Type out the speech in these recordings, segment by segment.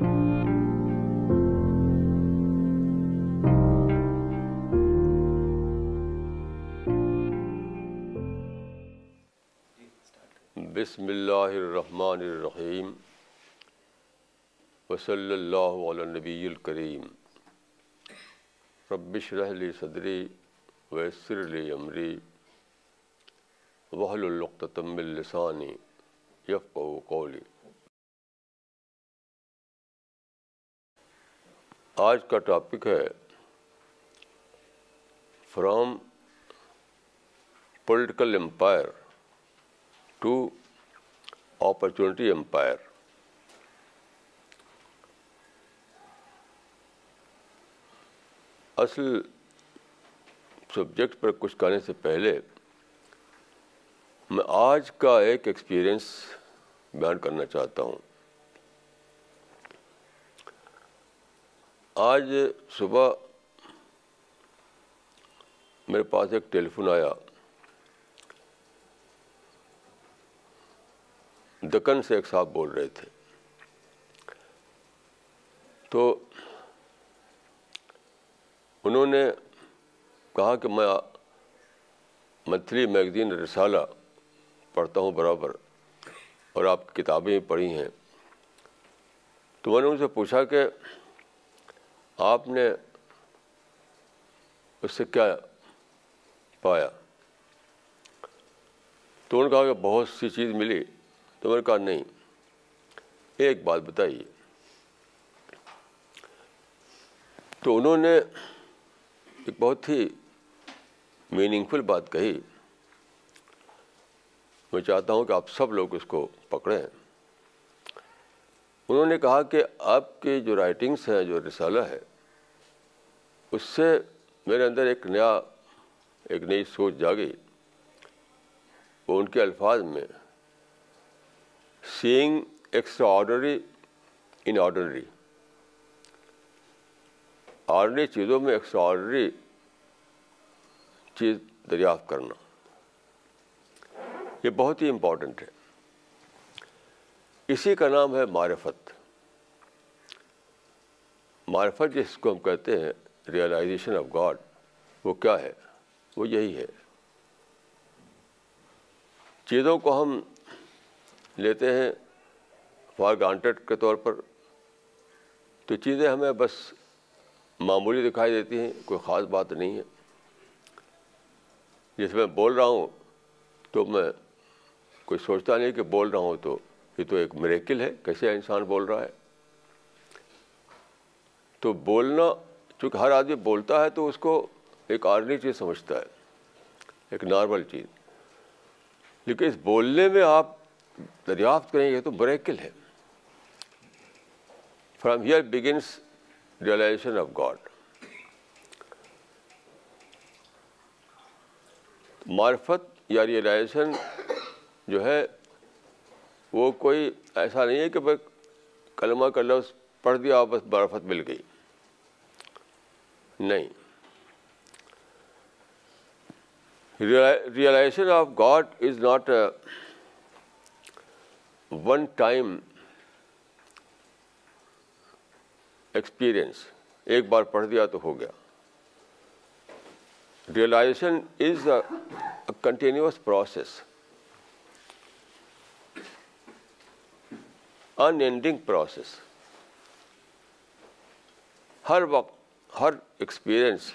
بسم اللہ الرحمن الرحیم وصلی اللہ علی نبی الکریم ربش رحلی صدری ویسر لی عمری وحل القتم السانی یف قولی آج کا ٹاپک ہے from political empire to opportunity empire. اصل سبجیکٹ پر کچھ کہنے سے پہلے میں آج کا ایک ایکسپیرئنس بیان کرنا چاہتا ہوں۔ آج صبح میرے پاس ایک ٹیلی فون آیا۔ دکن سے ایک صاحب بول رہے تھے۔ تو انہوں نے کہا کہ میں منتھلی میگزین رسالہ پڑھتا ہوں برابر اور آپ کتابیں پڑھی ہیں۔ تو میں نے ان سے پوچھا کہ آپ نے اس سے کیا پایا؟ تو انہوں نے کہا کہ بہت سی چیز ملی تو میں نے کہا نہیں، ایک بات بتائیے۔ تو انہوں نے ایک بہت ہی میننگ فل بات کہی۔ میں چاہتا ہوں کہ آپ سب لوگ اس کو پکڑیں۔ انہوں نے کہا کہ آپ کی جو رائٹنگس ہیں، جو رسالہ ہے اس سے میرے اندر ایک نیا، ایک نئی سوچ جاگی۔ وہ ان کے الفاظ میں seeing extra ordinary in ordinary ordinary چیزوں میں ایکسٹرا آرڈنری چیز دریافت کرنا۔ یہ بہت ہی امپورٹنٹ ہے۔ اسی کا نام ہے معرفت۔ معرفت جس کو ہم کہتے ہیں ریئلائزیشن آف گاڈ وہ کیا ہے؟ وہ یہی ہے۔ چیزوں کو ہم لیتے ہیں فار گانٹیڈ کے طور پر، تو چیزیں ہمیں بس معمولی دکھائی دیتی ہیں، کوئی خاص بات نہیں ہے۔ جس میں بول رہا ہوں، تو میں کوئی سوچتا نہیں کہ بول رہا ہوں تو یہ تو ایک مریکل ہے، کیسے انسان بول رہا ہے؟ تو بولنا چونکہ ہر آدمی بولتا ہے تو اس کو ایک آرڈنری چیز سمجھتا ہے، ایک نارمل چیز۔ لیکن اس بولنے میں آپ دریافت کریں گے تو بریکل ہے۔ From here begins realization of God معرفت یا ریئلائزیشن جو ہے، وہ کوئی ایسا نہیں ہے کہ بھائی کلمہ کا لفظ پڑھ دیا بس معرفت مل گئی۔ نہیں۔ Realization of God is not one time experience ایک بار پڑھ دیا تو ہو گیا۔ Realization is a continuous process unending process ہر وقت ہر ایکسپیرئنس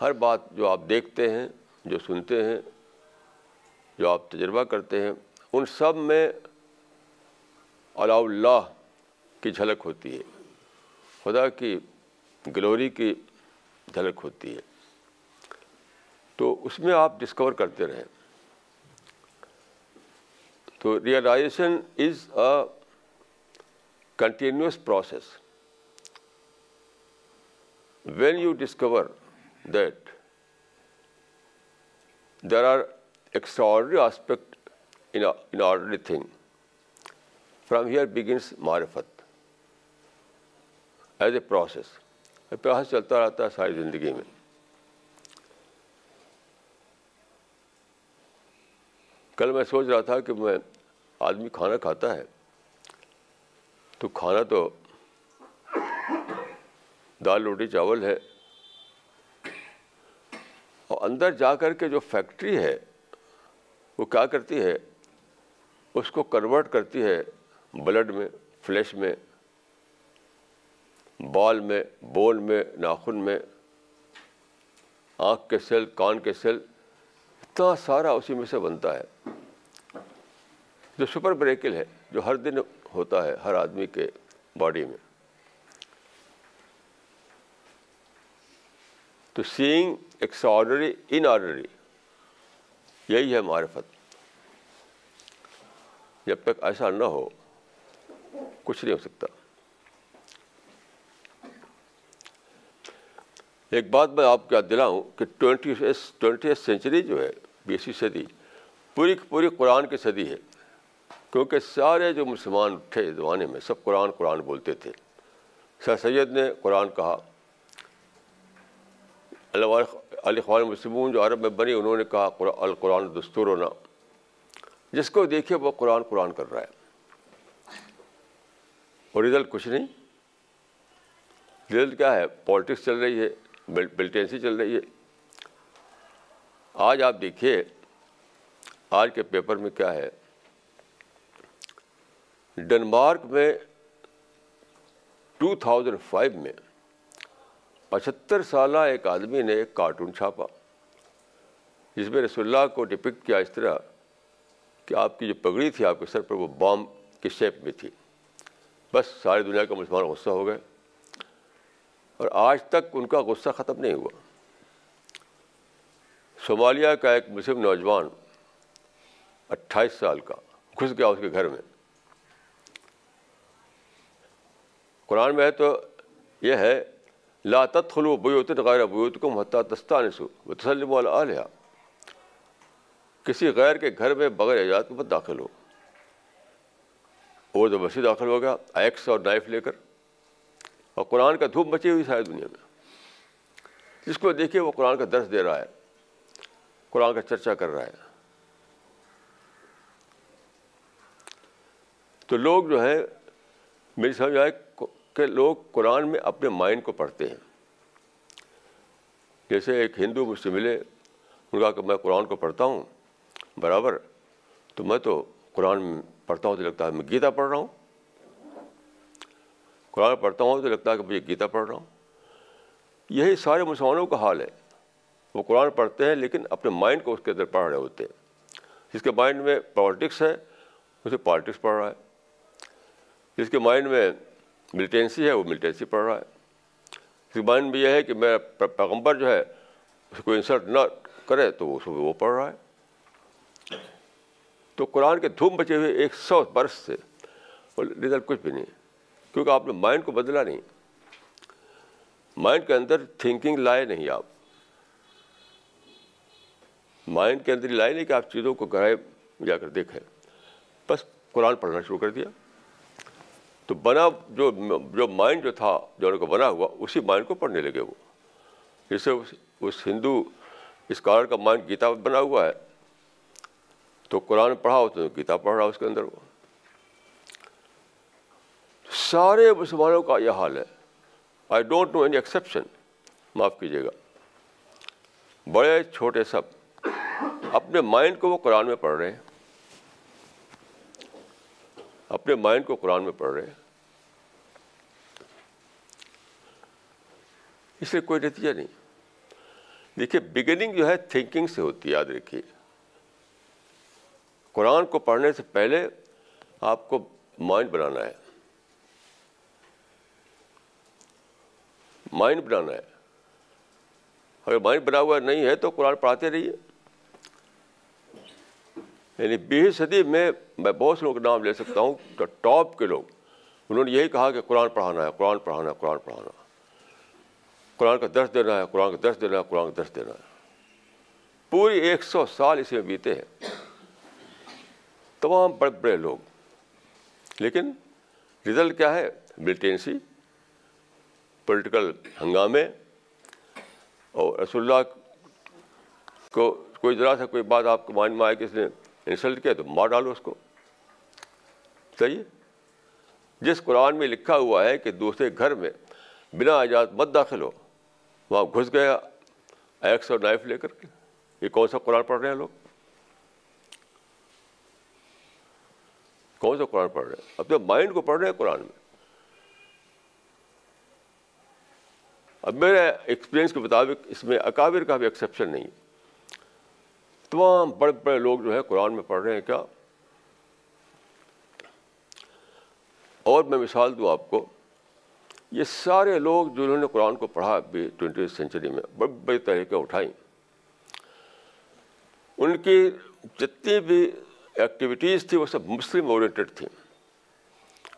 ہر بات جو آپ دیکھتے ہیں، جو سنتے ہیں، جو آپ تجربہ کرتے ہیں، ان سب میں علاء اللہ کی جھلک ہوتی ہے۔ خدا کی گلوری کی جھلک ہوتی ہے۔ تو اس میں آپ ڈسکور کرتے رہیں۔ تو realization is a continuous process when you discover that there are extra aspect in ordinary thing. From here begins معرفت ایز اے پروسیس پروسیس چلتا رہتا ہے ساری زندگی میں کل میں سوچ رہا تھا کہ میں آدمی کھانا کھاتا ہے تو کھانا تو دال روٹی چاول ہے۔ اور اندر جا کر کے جو فیکٹری ہے، وہ کیا کرتی ہے؟ اس کو کنورٹ کرتی ہے بلڈ میں فلیش میں بال میں بول میں، ناخن میں۔ آنکھ کے سیل کان کے سیل اتنا سارا اسی میں سے بنتا ہے۔ جو سپر بریکل ہے، جو ہر دن ہوتا ہے، ہر آدمی کے باڈی میں۔ تو seeing extra ordinary in ordinary یہی ہے معرفت۔ جب تک ایسا نہ ہو، کچھ نہیں ہو سکتا۔ ایک بات میں آپ کو یاد دلاؤں کہ ٹوینٹی ٹوینٹی سینچری جو ہے بیسویں صدی، پوری پوری قرآن کی صدی ہے۔ کیونکہ سارے جو مسلمان تھے زمانے میں، سب قرآن قرآن بولتے تھے۔ سر سید نے قرآن کہا۔ علی مسلمون جو عرب میں بنی انہوں نے کہا القرآن دستور ہونا۔ جس کو دیکھے وہ قرآن قرآن کر رہا ہے۔ اور رزلٹ کچھ نہیں۔ رزلٹ کیا ہے؟ پالیٹکس چل رہی ہے ملٹینسی چل رہی ہے۔ آج آپ دیکھیے، آج کے پیپر میں کیا ہے؟ ڈنمارک میں ٹو تھاؤزینڈ فائیو میں پچہتر سالہ ایک آدمی نے ایک کارٹون چھاپا، جس میں رسول اللہ کو ڈپکٹ کیا اس طرح کہ آپ کی جو پگڑی تھی آپ کے سر پر وہ بام کی شیپ میں تھی۔ بس ساری دنیا کا مسلمان غصہ ہو گئے اور آج تک ان کا غصہ ختم نہیں ہوا۔ صومالیہ کا ایک مسلم نوجوان اٹھائیس سال کا گھس گیا اس کے گھر میں۔ قرآن میں ہے تو یہ ہے لا تدخلوا بیوت غیر بیوتکم حتی تستانسوا وتسلموا علی اہلها کسی غیر کے گھر میں بغیر اجازت مت داخل ہو۔ وہ تو وسیع داخل ہو گیا ایکس اور نائف لے کر۔ اور قرآن کا دھوپ مچی ہوئی ساری دنیا میں۔ جس کو دیکھیے وہ قرآن کا درس دے رہا ہے۔ قرآن کا چرچا کر رہا ہے۔ تو لوگ جو ہے میری سمجھ آئے کہ لوگ قرآن میں اپنے مائنڈ کو پڑھتے ہیں۔ جیسے ایک ہندو مجھ سے ملے ان کا کہ میں قرآن کو پڑھتا ہوں۔ برابر، تو میں تو قرآن پڑھتا ہوں تو لگتا ہے میں گیتا پڑھ رہا ہوں۔ قرآن پڑھتا ہوں تو لگتا ہے کہ مجھے گیتا پڑھ رہا ہوں۔ یہی سارے مسلمانوں کا حال ہے۔ وہ قرآن پڑھتے ہیں لیکن اپنے مائنڈ کو اس کے اندر پڑھ رہے ہوتے ہیں۔ جس کے مائنڈ میں پالیٹکس ہے، اسے پالیٹکس پڑھ رہا ہے۔ جس کے مائنڈ میں ملیٹینسی ہے وہ ملیٹینسی پڑھ رہا ہے اس کے مائنڈ میں یہ ہے کہ میرا پیغمبر جو ہے اس کو انسلٹ نہ کرے تو اس وہ پڑھ رہا ہے تو قرآن کے دھوم بچے ہوئے ایک سو برس سے رزلٹ کچھ بھی نہیں کیونکہ آپ نے مائنڈ کو بدلا نہیں مائنڈ کے اندر تھنکنگ لائے نہیں آپ مائنڈ کے اندر لائے نہیں کہ آپ چیزوں کو گہرائے جا کر دیکھیں بس قرآن پڑھنا شروع کر دیا تو بنا جو جو مائنڈ جو تھا، جو ان کو بنا ہوا، اسی مائنڈ کو پڑھنے لگے وہ۔ جیسے اس ہندو اس کارن کا مائنڈ گیتا بنا ہوا ہے۔ تو قرآن پڑھا ہو تو گیتا پڑھ رہا اس کے اندر وہ۔ سارے مسلمانوں کا یہ حال ہے۔ I don't know any exception معاف کیجیے گا۔ بڑے، چھوٹے سب اپنے مائنڈ کو وہ قرآن میں پڑھ رہے ہیں۔ اپنے مائنڈ کو قرآن میں پڑھ رہے ہیں۔ اس سے کوئی نتیجہ نہیں۔ دیکھیے بگننگ جو ہے تھنکنگ سے ہوتی ہے، یاد رکھیے۔ قرآن کو پڑھنے سے پہلے آپ کو مائنڈ بنانا ہے۔ مائنڈ بنانا ہے۔ اگر مائنڈ بنا ہوا نہیں ہے تو قرآن پڑھاتے رہیے۔ یعنی بیس صدی میں میں بہت سے لوگوں کا نام لے سکتا ہوں کہ ٹاپ کے لوگ، انہوں نے یہی کہا کہ قرآن پڑھانا ہے، قرآن پڑھانا ہے، قرآن پڑھانا قرآن کا درس دینا ہے، قرآن کا درس دینا ہے، قرآن کا درس دینا ہے۔ پوری ایک سو سال اس میں بیتے ہیں۔ تمام بڑے بڑے لوگ۔ لیکن رزلٹ کیا ہے؟ ملیٹینسی پولیٹیکل ہنگامے۔ اور رسول اللہ کو کوئی ذرا سا کوئی بات آپ کو مائنڈ میں آئے کہ اس نے انسلٹ کیا تو مار ڈالو اس کو۔ صحیح جس قرآن میں لکھا ہوا ہے کہ دوسرے گھر میں بنا اجازت مت داخل ہو، وہاں گھس گیا ایکس اور نائف لے کر کے۔ یہ کون سا قرآن پڑھ رہے ہیں لوگ؟ کون سا قرآن پڑھ رہے ہیں؟ اپنے مائنڈ کو پڑھ رہے ہیں قرآن میں۔ اب میرے ایکسپیرئنس کے مطابق اس میں اکابر کا بھی ایکسیپشن نہیں ہے۔ تمام بڑے بڑے لوگ جو ہے قرآن میں پڑھ رہے ہیں، کیا؟ اور میں مثال دوں آپ کو، یہ سارے لوگ جو نے قرآن کو پڑھا ابھی ٹوینٹی سینچری میں بڑی بڑی طریقے اٹھائیں۔ ان کی جتنی بھی ایکٹیویٹیز تھی وہ سب مسلم اورینٹیڈ تھیں۔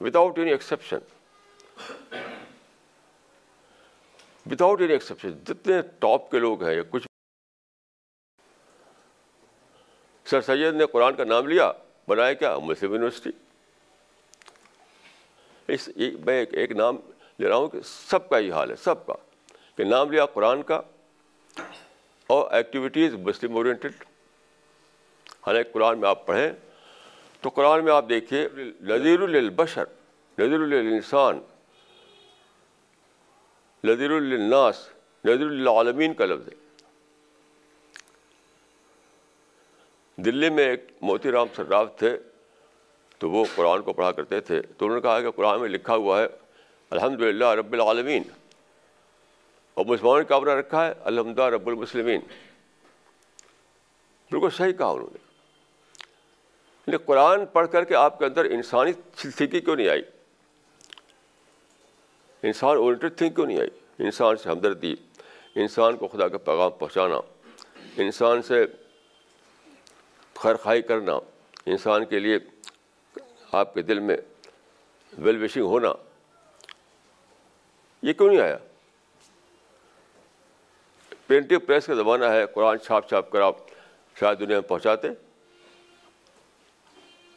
Without any exception without any exception جتنے ٹاپ کے لوگ ہیں یا کچھ سر سید نے قرآن کا نام لیا، بنایا کیا؟ مسلم یونیورسٹی۔ اس میں ایک نام لے رہا ہوں کہ سب کا یہ حال ہے، سب کا۔ کہ نام لیا قرآن کا اور ایکٹیویٹیز مسلم اورینٹیڈ حالانکہ قرآن میں آپ پڑھیں۔ تو قرآن میں آپ دیکھیے، نذیر البشر نذیر الانسان نذیر الناس نذیر العالمین کا لفظ ہے۔ دلی میں ایک موتی رام سراف تھے، تو وہ قرآن کو پڑھا کرتے تھے۔ تو انہوں نے کہا کہ قرآن میں لکھا ہوا ہے الحمد للہ رب العالمین۔ اور مسلمان کا عبرہ رکھا ہے الحمد رب المسلمین۔ بالکل صحیح کہا انہوں نے۔ یعنی قرآن پڑھ کر کے آپ کے اندر انسانی سلسکی کیوں نہیں آئی؟ انسان اورینٹیڈ تھنک کیوں نہیں آئی؟ انسان سے ہمدردی، انسان کو خدا کا پیغام پہنچانا، انسان سے خیر خائی کرنا، انسان کے لیے آپ کے دل میں ویل وشنگ ہونا، یہ کیوں نہیں آیا؟ پرنٹنگ پریس کا زمانہ ہے، قرآن چھاپ چھاپ کر آپ شاید دنیا میں پہنچاتے۔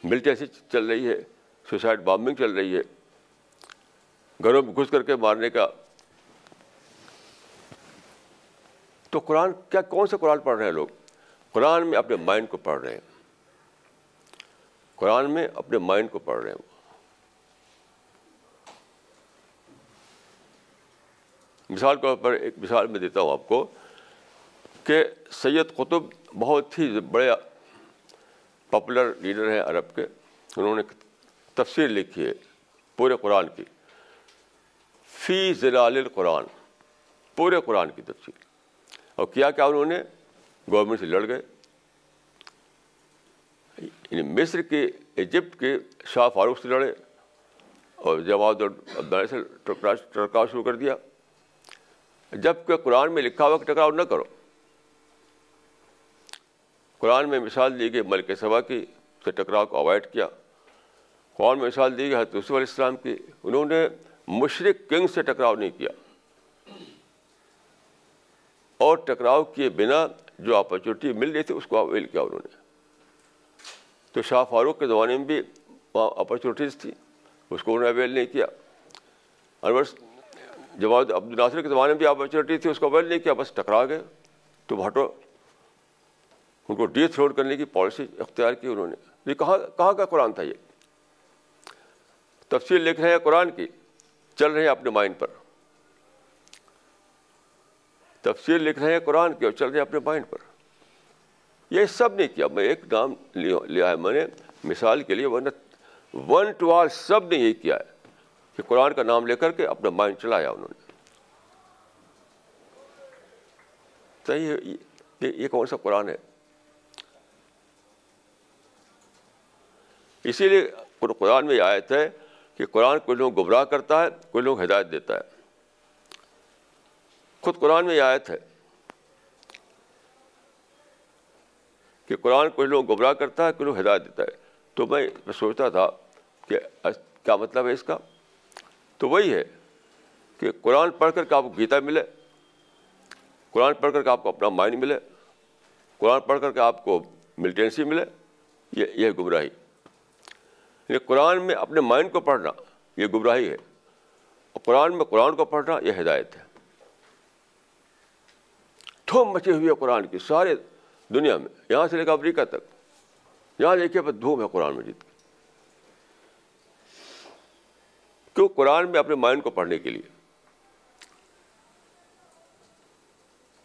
ملٹی ایسی چل رہی ہے سوسائڈ بامبنگ چل رہی ہے۔ گھروں میں گھس کر کے مارنے کا۔ تو قرآن، کیا کون سا قرآن پڑھ رہے ہیں لوگ؟ قرآن میں اپنے مائنڈ کو پڑھ رہے ہیں۔ قرآن میں اپنے مائنڈ کو پڑھ رہے ہیں۔ مثال کے طور پر ایک مثال میں دیتا ہوں آپ کو کہ سید قطب بہت ہی بڑے پاپولر لیڈر ہیں عرب کے۔ انہوں نے تفسیر لکھی ہے پورے قرآن کی۔ فی ضلال القرآن، پورے قرآن کی تفسیر۔ اور کیا کیا انہوں نے؟ گورنمنٹ سے لڑ گئے۔ یعنی مصر کے ایجپٹ کے شاہ فاروق سے لڑے اور جواد اور سے ٹکراؤ شروع کر دیا۔ جبکہ قرآن میں لکھا ہوا کہ ٹکراؤ نہ کرو۔ قرآن میں مثال دی گئی ملک صبا کی سے ٹکراؤ کو اوائڈ کیا۔ قرآن میں مثال دی گئی حضرت علیہ السلام کی۔ انہوں نے مشرق کنگ سے ٹکراؤ نہیں کیا۔ اور ٹکراؤ کیے بنا جو اپرچونیٹی مل رہی تھی اس کو اویل کیا انہوں نے۔ تو شاہ فاروق کے زمانے میں بھی وہاں اپرچونیٹیز تھی اس کو انہوں نے اویل نہیں کیا۔ انور جواد عبد الناصر کے زمانے میں بھی اپرچونیٹی تھی، اس کو اویل نہیں کیا، بس ٹکرا گئے۔ تو ہٹو ان کو ڈی تھروڈ کرنے کی پالیسی اختیار کی انہوں نے۔ یہ کہاں کہاں کا قرآن تھا یہ؟ تفصیل لکھ رہے ہیں قرآن کی، چل رہے ہیں اپنے مائنڈ پر۔ تفصیل لکھ رہے ہیں قرآن کی اور چل رہے ہیں اپنے مائنڈ پر۔ یہ سب نہیں کیا، میں ایک نام لیا ہے میں نے مثال کے لیے، ورنہ ون ٹو آل سب نے یہی کیا ہے کہ قرآن کا نام لے کر کے اپنا مائنڈ چلایا انہوں نے۔ صحیح یہ کون سا قرآن ہے؟ اسی لیے قرآن میں یہ آیت ہے کہ قرآن کوئی لوگ گمراہ کرتا ہے کوئی لوگ ہدایت دیتا ہے۔ خود قرآن میں یہ آیت ہے کہ قرآن کوئی لوگ گمراہ کرتا ہے، کوئی لوگ ہدایت دیتا ہے۔ تو میں سوچتا تھا کہ کیا مطلب ہے اس کا؟ تو وہی ہے کہ قرآن پڑھ کر کے آپ کو گیتا ملے، قرآن پڑھ کر کے آپ کو اپنا مائنڈ ملے، قرآن پڑھ کر کے آپ کو ملٹینسی ملے، یہ یہ گمراہی۔ یعنی قرآن میں اپنے مائنڈ کو پڑھنا، یہ گمراہی ہے۔ اور قرآن میں قرآن کو پڑھنا، یہ ہدایت ہے۔ دھوم مچی ہوئی ہے قرآن کی، سارے دنیا میں، یہاں سے لے کر افریقہ تک، یہاں دیکھیے بس دھوم ہے قرآن مجید کی۔ کیوں؟ قرآن میں اپنے مائنڈ کو پڑھنے کے لیے۔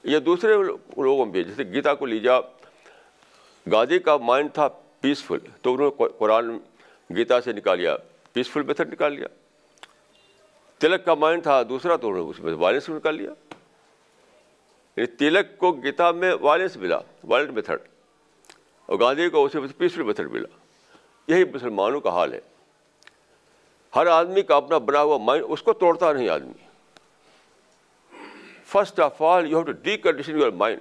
یہ دوسرے لوگوں میں جیسے گیتا کو لیجا گاندھی کا مائنڈ تھا پیسفل تو انہوں نے قرآن گیتا سے نکالیا پیسفل میتھڈ نکال لیا۔ تلک کا مائنڈ تھا دوسرا، تو انہوں نے اس میں وائلنس نکال لیا۔ یعنی تلک کو گیتا میں وائلنس ملا وائلنٹ میتھڈ اور گاندھی کو اسے پیسفل میتھڈ ملا۔ یہی مسلمانوں کا حال ہے۔ ہر آدمی کا اپنا بنا ہوا مائنڈ اس کو توڑتا نہیں آدمی۔ First of all you have to decondition your mind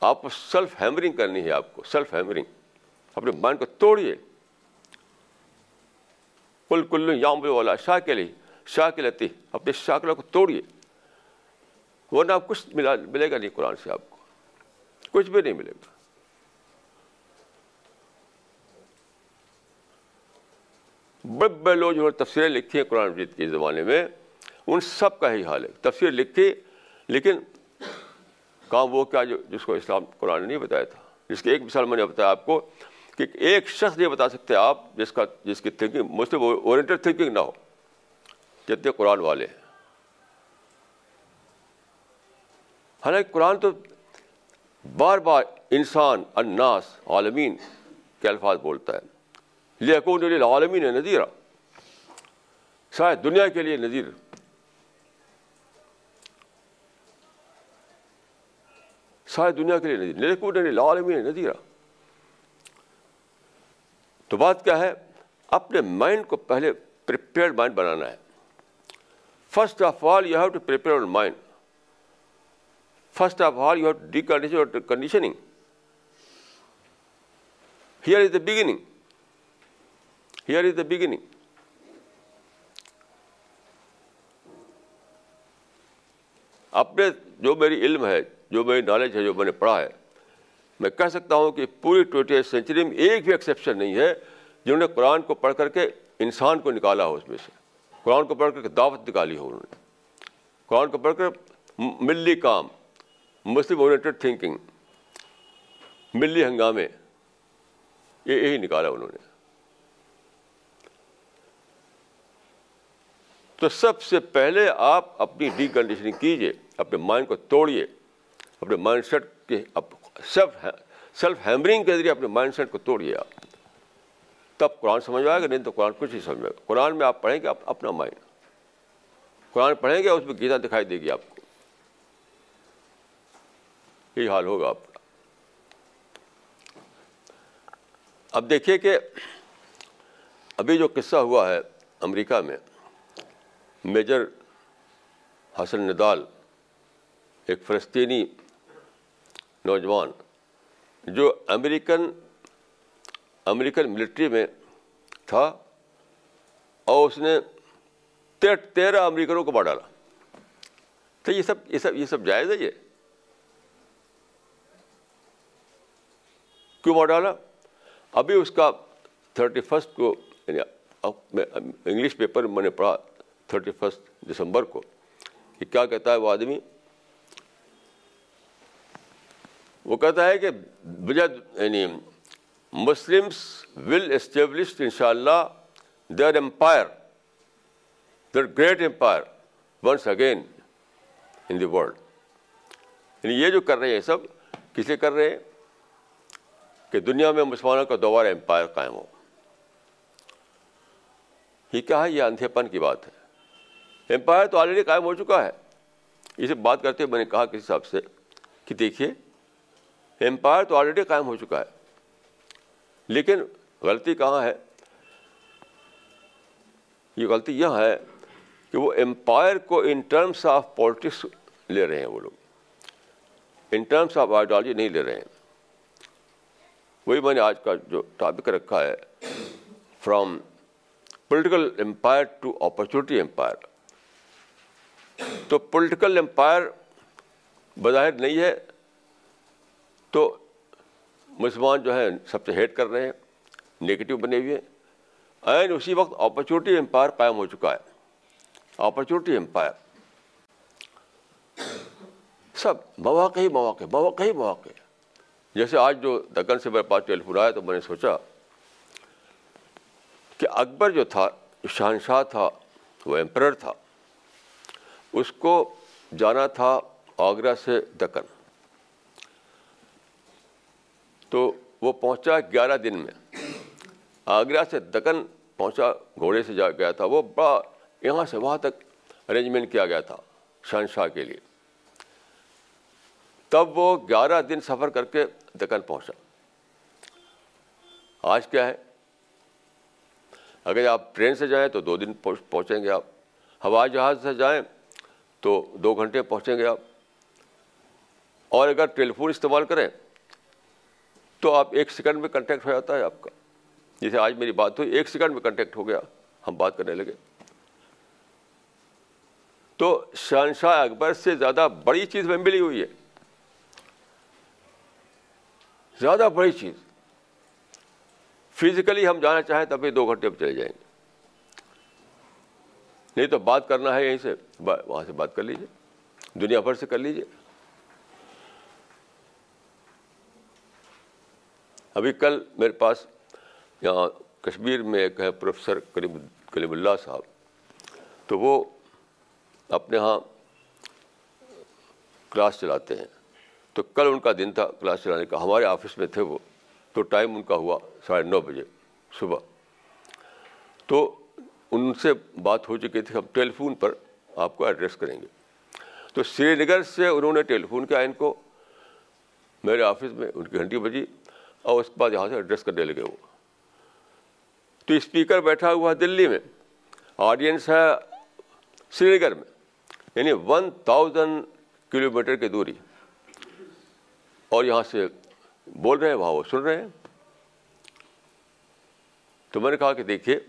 آپ کو سیلف ہیمرنگ کرنی ہے، آپ کو سیلف ہیمرنگ اپنے مائنڈ کو توڑیے۔ کل کل یام والا شاہ کے لیے شاہ کے لیتے اپنے شاکلوں کو توڑیے۔ ورنہ آپ کچھ ملا ملے گا نہیں قرآن سے آپ کو۔ کچھ بھی نہیں ملے گا۔ بڑے بڑے لوگ جنہوں نے تفسیریں لکھی ہیں قرآن مجید کے زمانے میں، ان سب کا ہی حال ہے۔ تفسیر لکھی، لیکن کام وہ کیا جو جس کو اسلام قرآن نے نہیں بتایا تھا۔ جس کی ایک مثال میں نے بتایا آپ کو کہ ایک شخص نہیں بتا سکتے آپ جس کا جس کی تھنکنگ مسلم اورینٹڈ تھنکنگ نہ ہو، جتنے قرآن والے ہیں۔ حالانکہ قرآن تو بار بار انسان، الناس، عالمین کے الفاظ بولتا ہے۔ لیکن عالمین نذیرہ۔ شاید دنیا کے لیے نذیر۔ ساری دنیا کے لیے نذیر۔ عالمین نذیرہ۔ تو بات کیا ہے؟ اپنے مائنڈ کو پہلے پریپیئرڈ مائنڈ بنانا ہے۔ First of all you have to prepare mind first of all you have decondition conditioning here is the beginning here is the beginning اپنے جو میری علم ہے جو میری نالج ہے جو میں نے پڑھا ہے میں کہہ سکتا ہوں کہ پوری ٹوینٹی سینچری میں ایک بھی ایکسیپشن نہیں ہے جنہوں نے قرآن کو پڑھ کر کے انسان کو نکالا ہو اس میں سے قرآن کو پڑھ کر کے دعوت نکالی ہو انہوں نے قرآن کو پڑھ کر ملی کام مسلم اورینٹیڈ تھنکنگ ملی ہنگامے، یہ یہی نکالا انہوں نے۔ تو سب سے پہلے آپ اپنی ڈی کنڈیشننگ کیجیے اپنے مائنڈ کو توڑیے اپنے مائنڈ سیٹ کے سیلف سیلف ہیمرنگ کے ذریعے اپنے مائنڈ سیٹ کو توڑیے آپ۔ تب قرآن سمجھ آئے گا، نہیں تو قرآن کچھ نہیں سمجھ آئے گا۔ قرآن میں آپ پڑھیں گے آپ اپنا مائنڈ قرآن پڑھیں گے، اس میں گیتا دکھائی دے گی آپ کو۔ یہی حال ہوگا آپ کا اب دیکھیے کہ ابھی جو قصہ ہوا ہے امریکہ میں، میجر حسن ندال، ایک فلسطینی نوجوان جو امریکن امریکن ملٹری میں تھا اور اس نے تیرہ امریکنوں کو مار ڈالا۔ تو یہ سب یہ سب یہ سب جائز ہے یہ؟ کیوں مار ڈالا؟ ابھی اس کا تھرٹی فسٹ کو یعنی انگلش پیپر میں نے پڑھا تھرٹی فسٹ دسمبر کو، کہ کیا کہتا ہے وہ آدمی؟ وہ کہتا ہے کہ یعنی مسلمس ول اسٹیبلش ان شاء اللہ their empire their great empire once again in the world یعنی یہ جو کر رہے ہیں سب کسے کر رہے ہیں؟ کہ دنیا میں مسلمانوں کا دوبارہ امپائر قائم ہو۔ یہ کیا ہے؟ یہ اندھے پن کی بات ہے۔ امپائر تو آلریڈی قائم ہو چکا ہے۔ اسے بات کرتے ہوئے میں نے کہا کسی حساب سے کہ دیکھیے، امپائر تو آلریڈی قائم ہو چکا ہے۔ لیکن غلطی کہاں ہے؟ یہ غلطی یہ ہے کہ وہ امپائر کو ان ٹرمس آف پالیٹکس لے رہے ہیں وہ لوگ۔ ان ٹرمس آف آئیڈیالوجی نہیں لے رہے ہیں۔ وہی میں نے آج کا جو ٹاپک رکھا ہے from political empire to opportunity empire تو پولیٹیکل امپائر بظاہر نہیں ہے، تو مسلمان جو ہے سب سے ہیٹ کر رہے ہیں نگیٹو بنے ہوئے ہیں۔ اینڈ اسی وقت اپرچونیٹی امپائر قائم ہو چکا ہے۔ اپرچونیٹی امپائر سب مواقع ہی مواقع مواقع ہی مواقع۔ جیسے آج جو دکن سے میرے پاس ٹیلیفون آیا تو میں نے سوچا کہ اکبر جو تھا شہنشاہ تھا، وہ ایمپرر تھا، اس کو جانا تھا آگرہ سے دکن۔ تو وہ پہنچا گیارہ دن میں۔ آگرہ سے دکن پہنچا، گھوڑے سے جا گیا تھا۔ وہ بڑا یہاں سے وہاں تک ارینجمنٹ کیا گیا تھا شہنشاہ کے لیے۔ تب وہ گیارہ دن سفر کر کے دکن پہنچا۔ آج کیا ہے؟ اگر آپ ٹرین سے جائیں تو دو دن پہنچیں گے آپ۔ ہوائی جہاز سے جائیں تو دو گھنٹے پہنچیں گے آپ۔ اور اگر ٹیلیفون استعمال کریں تو آپ ایک سیکنڈ میں کنٹیکٹ ہو جاتا ہے آپ کا۔ جیسے آج میری بات ہوئی، ایک سیکنڈ میں کنٹیکٹ ہو گیا، ہم بات کرنے لگے۔ تو شہنشاہ اکبر سے زیادہ بڑی چیز میں ملی ہوئی ہے۔ زیادہ بڑی چیز۔ فزیکلی ہم جانا چاہیں تبھی دو گھنٹے میں چلے جائیں گے۔ نہیں تو بات کرنا ہے یہیں سے وہاں سے بات کر لیجیے دنیا بھر سے کر لیجیے ابھی کل میرے پاس یہاں کشمیر میں ایک ہے پروفیسر کریم کلیم اللہ صاحب۔ تو وہ اپنے یہاں کلاس چلاتے ہیں۔ تو کل ان کا دن تھا کلاس چلانے کا۔ ہمارے آفس میں تھے وہ۔ تو ٹائم ان کا ہوا ساڑھے نو بجے صبح۔ تو ان سے بات ہو چکی تھی، ہم ٹیلی فون پر آپ کو ایڈریس کریں گے۔ تو سری نگر سے انہوں نے ٹیلی فون کیا ان کو۔ میرے آفس میں ان کی گھنٹی بجی اور اس کے بعد یہاں سے ایڈریس کرنے لگے وہ۔ تو اسپیکر بیٹھا ہوا ہے دلی میں۔ آڈینس ہے سری نگر میں یعنی ون تھاؤزینڈ کلو میٹر کی دوری۔ اور یہاں سے بول رہے ہیں وہاں وہ سن رہے ہیں۔ تو میں نے کہا کہ دیکھیے،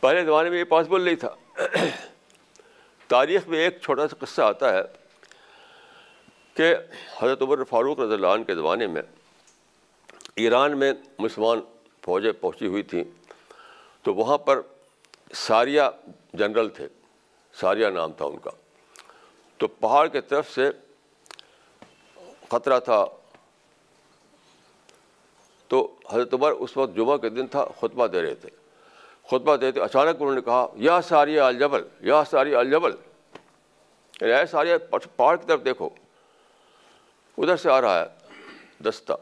پہلے زمانے میں یہ پاسبل نہیں تھا۔ تاریخ میں ایک چھوٹا سا قصہ آتا ہے کہ حضرت عمر فاروق رضی اللہ عنہ کے زمانے میں ایران میں مسلمان فوجیں پہنچی ہوئی تھیں۔ تو وہاں پر ساریہ جنرل تھے ساریہ نام تھا ان کا۔ تو پہاڑ کے طرف سے خطرہ تھا۔ تو حضرت عمر اس وقت جمعہ کے دن تھا، خطبہ دے رہے تھے۔ خطبہ دے تھے اچانک انہوں نے کہا، یا ساری الجبل یا ساری الجبل یعنی اے ساری پہاڑ کی طرف دیکھو۔ ادھر سے آ رہا ہے دستہ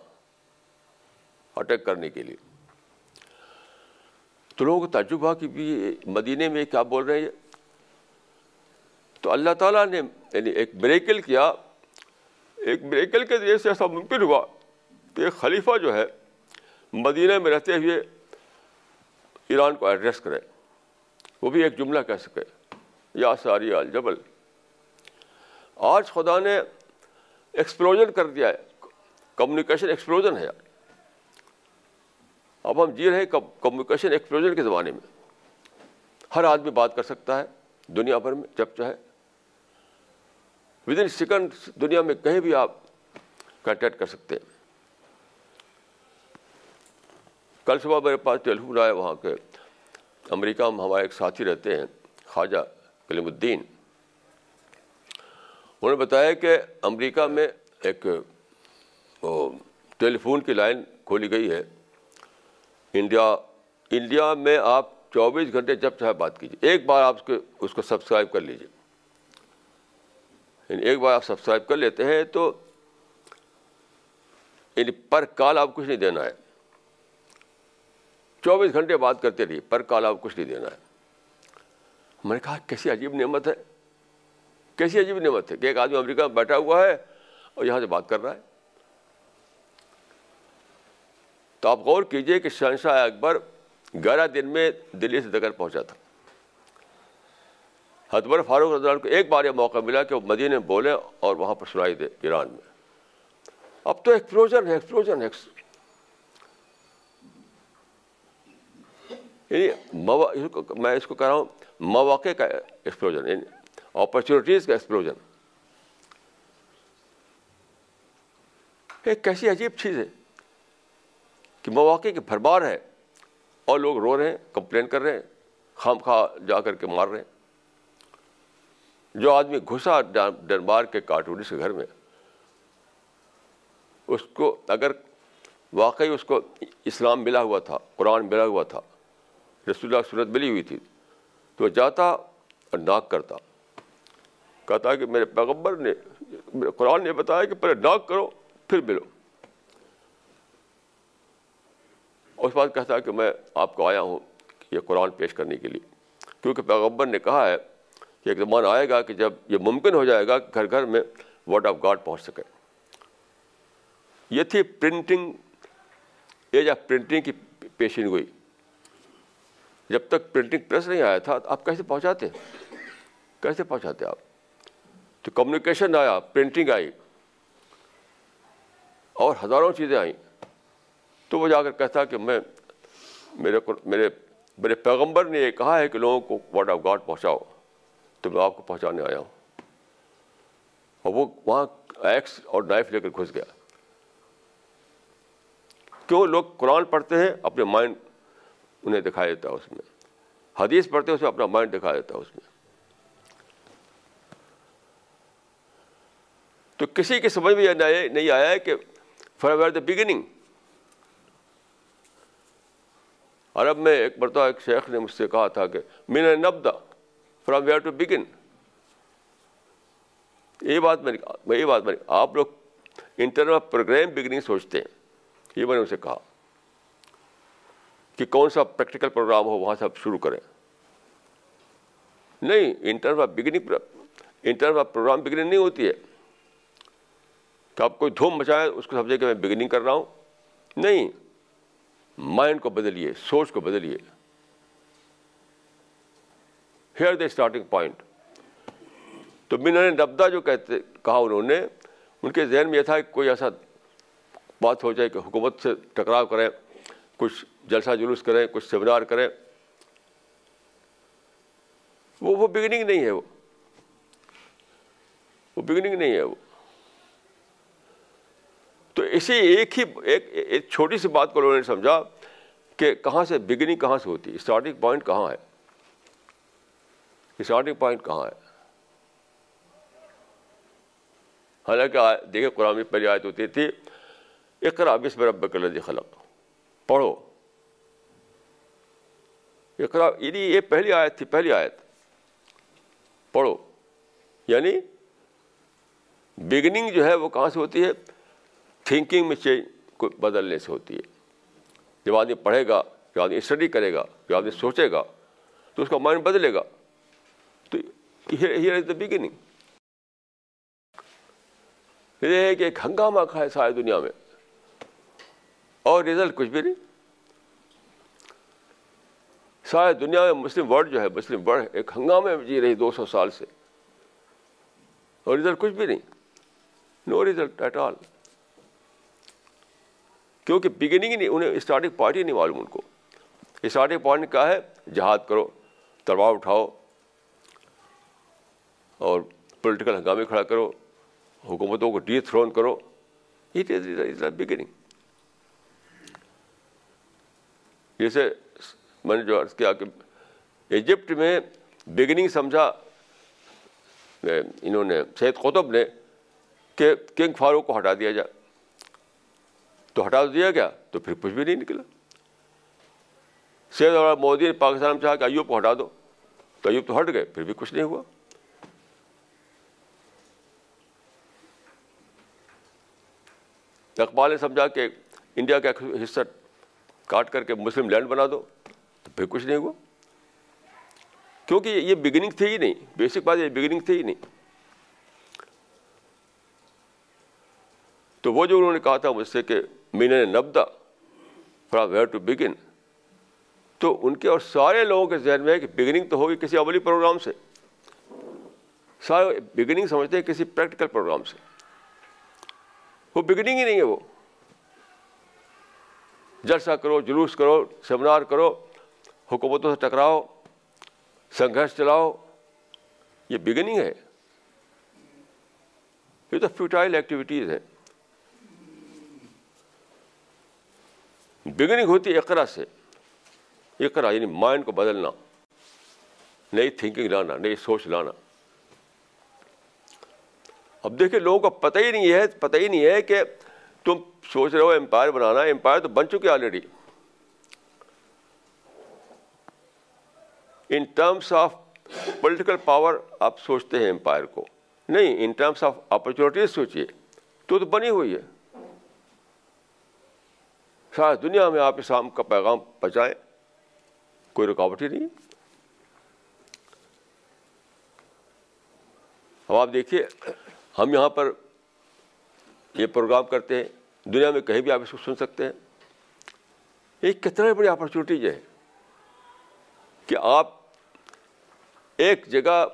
اٹیک کرنے کے لیے۔ تو لوگوں کو تعجب ہوا کہ بھی مدینے میں کیا بول رہے ہیں۔ تو اللہ تعالیٰ نے یعنی ایک بریکل کیا۔ ایک بریکل کے ذریعے سے ایسا ممکن ہوا کہ ایک خلیفہ جو ہے، مدینہ میں رہتے ہوئے ایران کو ایڈریس کرے۔ وہ بھی ایک جملہ کہہ سکے، یا ساری الجبل آج خدا نے ایکسپلوژن کر دیا ہے۔ کمیونیکیشن ایکسپلوژن ہے۔ اب ہم جی رہے ہیں کمیونیکیشن ایکسپلوژن کے زمانے میں۔ ہر آدمی بات کر سکتا ہے، دنیا بھر میں جب چاہے۔ ود ان سیکنڈ دنیا میں کہیں بھی آپ کنٹیکٹ کر سکتے ہیں کل صبح میرے پاس ٹیلیفون آیا وہاں کے امریکہ میں ہمارے ایک ساتھی رہتے ہیں خواجہ کلیم الدین انہوں نے بتایا کہ امریکہ میں ایک ٹیلی فون کی لائن کھولی گئی ہے انڈیا انڈیا میں آپ چوبیس گھنٹے جب چاہے بات کیجیے، ایک بار آپ اس کو اس کو سبسکرائب کر لیجیے۔ یعنی ایک بار آپ سبسکرائب کر لیتے ہیں تو یعنی پر کال آپ کچھ نہیں دینا ہے۔ چوبیس گھنٹے بات کرتے رہیے، پر کال آپ کچھ نہیں دینا ہے۔ میں نے کہا کیسی عجیب نعمت ہے، کیسی عجیب نعمت ہے کہ ایک آدمی امریکہ میں بیٹھا ہوا ہے اور یہاں سے بات کر رہا ہے۔ تو آپ غور کیجیے کہ شہنشاہ اکبر گیارہ دن میں دلی سے دگر پہنچا تھا۔ حتبر فاروق رضی اللہ کو ایک بار یہ موقع ملا کہ وہ مدینے بولے اور وہاں پر سنائی دے ایران میں۔ اب تو ایکسپلوژن ہے ایکسپلوژن ہے۔ یعنی میں اس کو کہہ رہا ہوں، مواقع کا ایکسپلوژن یعنی اپرچونیٹیز کا ایکسپلوژن ایک کیسی عجیب چیز ہے کہ مواقع کی بھرمار ہے اور لوگ رو رہے ہیں کمپلین کر رہے ہیں، خام خواہ جا کر کے مار رہے ہیں۔ جو آدمی گھسا ڈنمار کے کارٹونس کے گھر میں، اس کو اگر واقعی اس کو اسلام ملا ہوا تھا، قرآن ملا ہوا تھا، رسول اللہ صورت ملی ہوئی تھی، تو وہ جاتا اور ناک کرتا۔ کہتا کہ میرے پیغمبر نے، میرے قرآن نے بتایا کہ پہلے ناک کرو، پھر ملو۔ اس بات کہتا کہ میں آپ کو آیا ہوں یہ قرآن پیش کرنے کے لیے۔ کیونکہ پیغمبر نے کہا ہے کہ ایک زمانہ آئے گا کہ جب یہ ممکن ہو جائے گا کہ گھر گھر میں ورڈ آف گاڈ پہنچ سکے۔ یہ تھی پرنٹنگ ایج آف پرنٹنگ کی پیشین گوئی۔ جب تک پرنٹنگ پریس نہیں آیا تھا، آپ کیسے پہنچاتے؟ کیسے پہنچاتے آپ؟ تو کمیونیکیشن آیا پرنٹنگ آئی۔ اور ہزاروں چیزیں آئیں۔ تو وہ جا کر کہتا کہ میں، میرے میرے میرے پیغمبر نے یہ کہا ہے کہ لوگوں کو ورڈ آف گاڈ پہنچاؤ۔ تو میں آپ کو پہنچانے آیا ہوں۔ اور وہ وہاں ایکس اور نائف لے کر گھس گیا۔ کیوں لوگ قرآن پڑھتے ہیں؟ اپنے مائنڈ انہیں دکھائی دیتا ہے اس میں۔ حدیث پڑھتے ہیں اس میں اپنا مائنڈ دکھا دیتا ہے اس میں۔ تو کسی کی سمجھ میں یہ نہیں آیا ہے کہ فرام ویئر دا بگننگ عرب میں ایک مرتبہ ایک شیخ نے مجھ سے کہا تھا کہ مین نبدا فرام ویئر ٹو بگن یہ بات میں نے یہ بات میں نے آپ لوگ انٹرنل پروگرام بگننگ سوچتے ہیں، یہ میں نے اسے کہا کہ کون سا پریکٹیکل پروگرام ہو، وہاں سے آپ شروع کریں۔ نہیں internal beginning internal program beginning نہیں ہوتی ہے۔ کہ آپ کوئی دھوم مچائے اس کو سمجھے کہ میں بگننگ کر رہا ہوں۔ نہیں مائنڈ کو بدلیے، سوچ کو بدلیے۔ ہیئر دا اسٹارٹنگ پوائنٹ تو بنا نے نبدا جو کہتے کہا انہوں نے، ان کے ذہن میں یہ تھا کہ کوئی ایسا بات ہو جائے کہ حکومت سے ٹکراؤ کریں، کچھ جلسہ جلوس کریں، کچھ سیمینار کریں۔ وہ وہ بگننگ نہیں ہے وہ۔ وہ بگننگ نہیں ہے وہ۔ تو اسی ایک ہی ایک ایک چھوٹی سی بات کو لوگوں نے سمجھا کہ کہاں سے بگننگ کہاں سے ہوتی ہے؟ اسٹارٹنگ پوائنٹ کہاں ہے؟ اسٹارٹنگ پوائنٹ کہاں ہے؟ حالانکہ دیکھیں قرآن میں پہلی آیت ہوتی تھی اقرا بسم رب الذی خلق۔ پڑھو۔ اقرا یعنی یہ پہلی آیت تھی، پہلی آیت۔ پڑھو۔ یعنی بگننگ جو ہے وہ کہاں سے ہوتی ہے؟ تھنکنگ میں چینج کو بدلنے سے ہوتی ہے۔ جب آدمی پڑھے گا، جب آدمی اسٹڈی کرے گا، جب آدمی سوچے گا، تو اس کا مائنڈ بدلے گا۔ ہیئر از دا بگننگ یہ ہے کہ ایک ہنگامہ کھائے ساری دنیا میں۔ اور رزلٹ کچھ بھی نہیں۔ ساری دنیا میں مسلم ورلڈ جو ہے، مسلم ورلڈ ایک ہنگامے میں جی رہی دو سو سال سے۔ اور رزلٹ کچھ بھی نہیں۔ نو ریزلٹ ایٹ آل کیونکہ بگننگ نہیں، انہیں اسٹارٹنگ پوائنٹ ہی نہیں معلوم ان کو۔ اسٹارٹنگ پوائنٹ کیا ہے؟ جہاد کرو، تلوار اٹھاؤ اور پولیٹیکل ہنگامے کھڑا کرو، حکومتوں کو ڈی تھرون کرو اٹ از بگننگ جیسے میں نے جو عرض کیا کہ ایجپٹ میں بگننگ سمجھا انہوں نے، سید قطب نے کہ کنگ فاروق کو ہٹا دیا جائے تو ہٹا دیا گیا تو پھر کچھ بھی نہیں نکلا۔ سید اور مودی نے پاکستان میں چاہا کہ ایوب کو ہٹا دو، تو ایوب تو ہٹ گئے، پھر بھی کچھ نہیں ہوا۔ اقبال نے سمجھا کہ انڈیا کا حصہ کاٹ کر کے مسلم لینڈ بنا دو، تو پھر کچھ نہیں ہوا۔ کیونکہ یہ بگننگ تھی ہی نہیں بیسک بات یہ بگننگ تھی ہی نہیں۔ تو وہ جو انہوں نے کہا تھا مجھ سے کہ مین نبدا فرام ویئر ٹو بگن تو ان کے اور سارے لوگوں کے ذہن میں ہے کہ بگننگ تو ہوگی کسی عملی پروگرام سے۔ سارے بگننگ سمجھتے ہیں کسی پریکٹیکل پروگرام سے۔ وہ بگننگ ہی نہیں ہے وہ۔ جلسہ کرو، جلوس کرو سیمینار کرو، حکومتوں سے ٹکراؤ، سنگھرش چلاؤ، یہ بگننگ ہے۔ یہ تو فیوٹائل ایکٹیویٹیز ہیں۔ بگننگ ہوتی ہے اقرا سے۔ اقرا یعنی مائنڈ کو بدلنا، نئی تھنکنگ لانا، نئی سوچ لانا۔ اب دیکھیں لوگوں کو پتہ ہی نہیں ہے، پتہ ہی نہیں ہے کہ تم سوچ رہے ہو امپائر بنانا امپائر تو بن چکے already in terms of political power آپ سوچتے ہیں امپائر کو۔ نہیں ان ٹرمس آف اپرچونیٹیز سوچیے تو تو بنی ہوئی ہے۔ ساری دنیا میں آپ اسلام کا پیغام پہنچائیں کوئی رکاوٹ ہی نہیں۔ اب آپ دیکھیے ہم یہاں پر یہ پروگرام کرتے ہیں، دنیا میں کہیں بھی آپ اس کو سن سکتے ہیں۔ یہ کتنا بڑی اپرچونیٹیز ہے کہ آپ ایک جگہ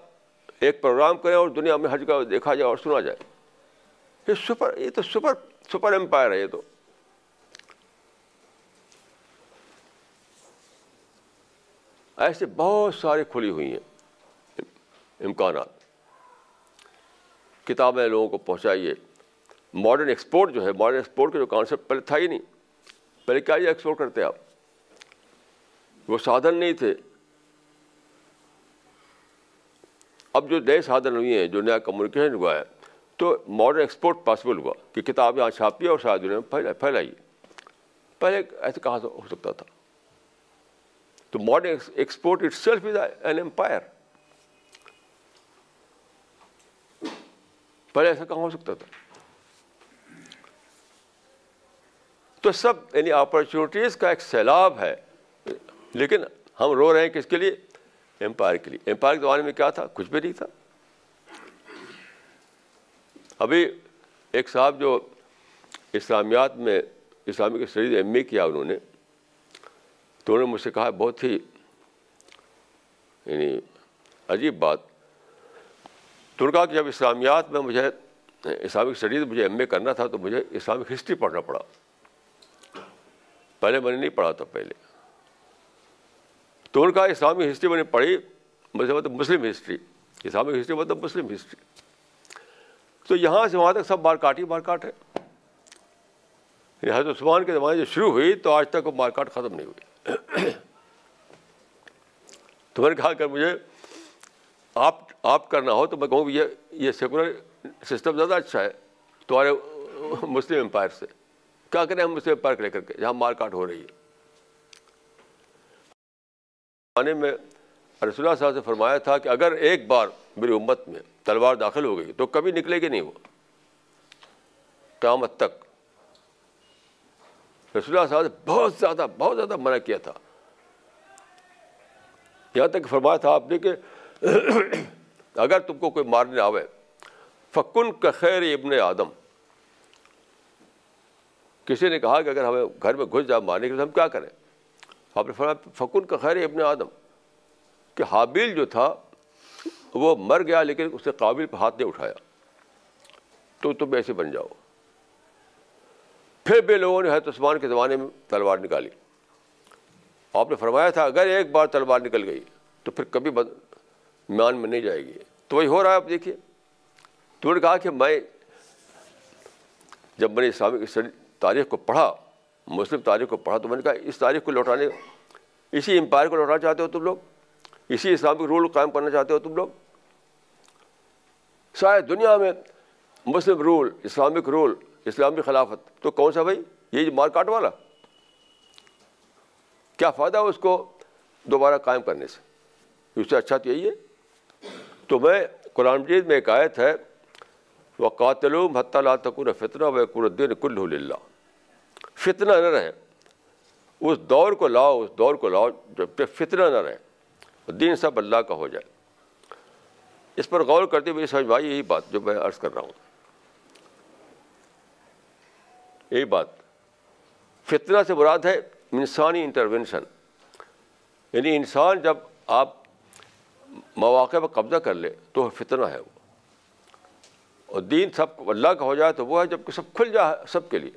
ایک پروگرام کریں اور دنیا میں ہر جگہ دیکھا جائے اور سنا جائے۔ یہ سپر، یہ تو سپر سپر امپائر ہے یہ تو۔ ایسے بہت ساری کھلی ہوئی ہیں امکانات۔ کتابیں لوگوں کو پہنچائیے۔ ماڈرن ایکسپورٹ جو ہے ماڈرن ایکسپورٹ کا جو کانسیپٹ پہلے تھا ہی نہیں۔ پہلے کیا یہ ایکسپورٹ کرتے آپ؟ وہ سادھن نہیں تھے۔ اب جو نئے سادھن ہوئے ہیں، جو نیا کمیونیکیشن ہوا ہے، تو ماڈرن ایکسپورٹ پاسبل ہوا کہ کتاب یہاں چھاپیے اور ساری دنیا میں پھیلائیے۔ پہلے ایسے کہاں ہو سکتا تھا؟ تو modern export itself is an empire پہلے ایسا کہاں ہو سکتا تھا؟ تو سب یعنی اپرچونیٹیز کا ایک سیلاب ہے، لیکن ہم رو رہے ہیں کس کے لیے؟ امپائر کے لیے۔ امپائر کے زمانے میں کیا تھا؟ کچھ بھی نہیں تھا۔ ابھی ایک صاحب جو اسلامیات میں اسلامی کی شرید ایم اے کیا انہوں نے، تو انہوں نے مجھ سے کہا، بہت ہی یعنی عجیب بات۔ تو انہوں نے کہا کہ جب اسلامیات میں مجھے اسلامک اسٹڈیز مجھے ایم اے کرنا تھا تو مجھے اسلامک ہسٹری پڑھنا پڑا۔ پہلے میں نے نہیں پڑھا تھا پہلے۔ تو ان کا ہسٹری میں نے پڑھی، مجھے مطلب مسلم ہسٹری اسلامک ہسٹری مطلب مسلم ہسٹری تو یہاں سے وہاں تک سب مار کاٹ ہی مار کاٹ ہے یعنی حضرت عثمان کے زمانے جو شروع ہوئی تو آج تک وہ مار کاٹ ختم نہیں ہوئی۔ تو میں نے کہا کہ مجھے آپ آپ کرنا ہو تو میں کہوں یہ یہ سیکولر سسٹم زیادہ اچھا ہے تمہارے مسلم امپائر سے۔ کیا کریں ہم مسلم امپائر لے کر کے جہاں مار کاٹ ہو رہی ہے؟ میں رسول اللہ صاحب سے فرمایا تھا کہ اگر ایک بار میری امت میں تلوار داخل ہو گئی تو کبھی نکلے گی نہیں وہ۔ قیامت تک رسول اللہ صاحب نے بہت زیادہ بہت زیادہ منع کیا تھا۔ یہاں تک فرمایا تھا آپ نے کہ اگر تم کو کوئی مارنے آوے، فکن کا خیر ابن آدم۔ کسی نے کہا کہ اگر ہمیں گھر میں گھس جائے مارنے کے لیے، ہم کیا کریں؟ آپ نے فرمایا، فکن کا خیر ابن آدم۔ کہ حابیل جو تھا، وہ مر گیا، لیکن اس نے قابل پہ ہاتھ نہیں اٹھایا۔ تو تم ایسے بن جاؤ۔ پھر بے لوگوں نے حضرت عثمان کے زمانے میں تلوار نکالی۔ آپ نے فرمایا تھا، اگر ایک بار تلوار نکل گئی، تو پھر کبھی مان میں نہیں جائے گی۔ تو وہی ہو رہا ہے آپ دیکھیے۔ تو نے کہا کہ میں جب میں نے اسلامک تاریخ کو پڑھا، مسلم تاریخ کو پڑھا، تو میں نے کہا اس تاریخ کو لوٹانے، اسی امپائر کو لوٹانا چاہتے ہو تم لوگ؟ اسی اسلامک رول قائم کرنا چاہتے ہو تم لوگ؟ شاید دنیا میں مسلم رول، اسلامک رول، اسلامی خلافت، تو کون سا بھائی؟ یہی مار کاٹ والا۔ کیا فائدہ اس کو دوبارہ قائم کرنے سے؟ اس سے اچھا تو یہی ہے۔ تو میں قرآن مجید میں ایک آیت ہے وہ قاتل حت اللہ تکر فتنہ و قردین کل اللہ فتنہ نہ رہے۔ اس دور کو لاؤ، اس دور کو لاؤ جب فتنہ نہ رہے۔ دین سب اللہ کا ہو جائے۔ اس پر غور کرتے ہوئے سمجھ بھائی یہی بات جو میں عرض کر رہا ہوں۔ یہی بات۔ فتنہ سے مراد ہے انسانی انٹروینشن یعنی انسان جب آپ مواقع پر قبضہ کر لے تو فتنہ ہے وہ۔ اور دین سب اللہ کا ہو جائے تو وہ ہے جبکہ سب کھل جائے سب کے لیے۔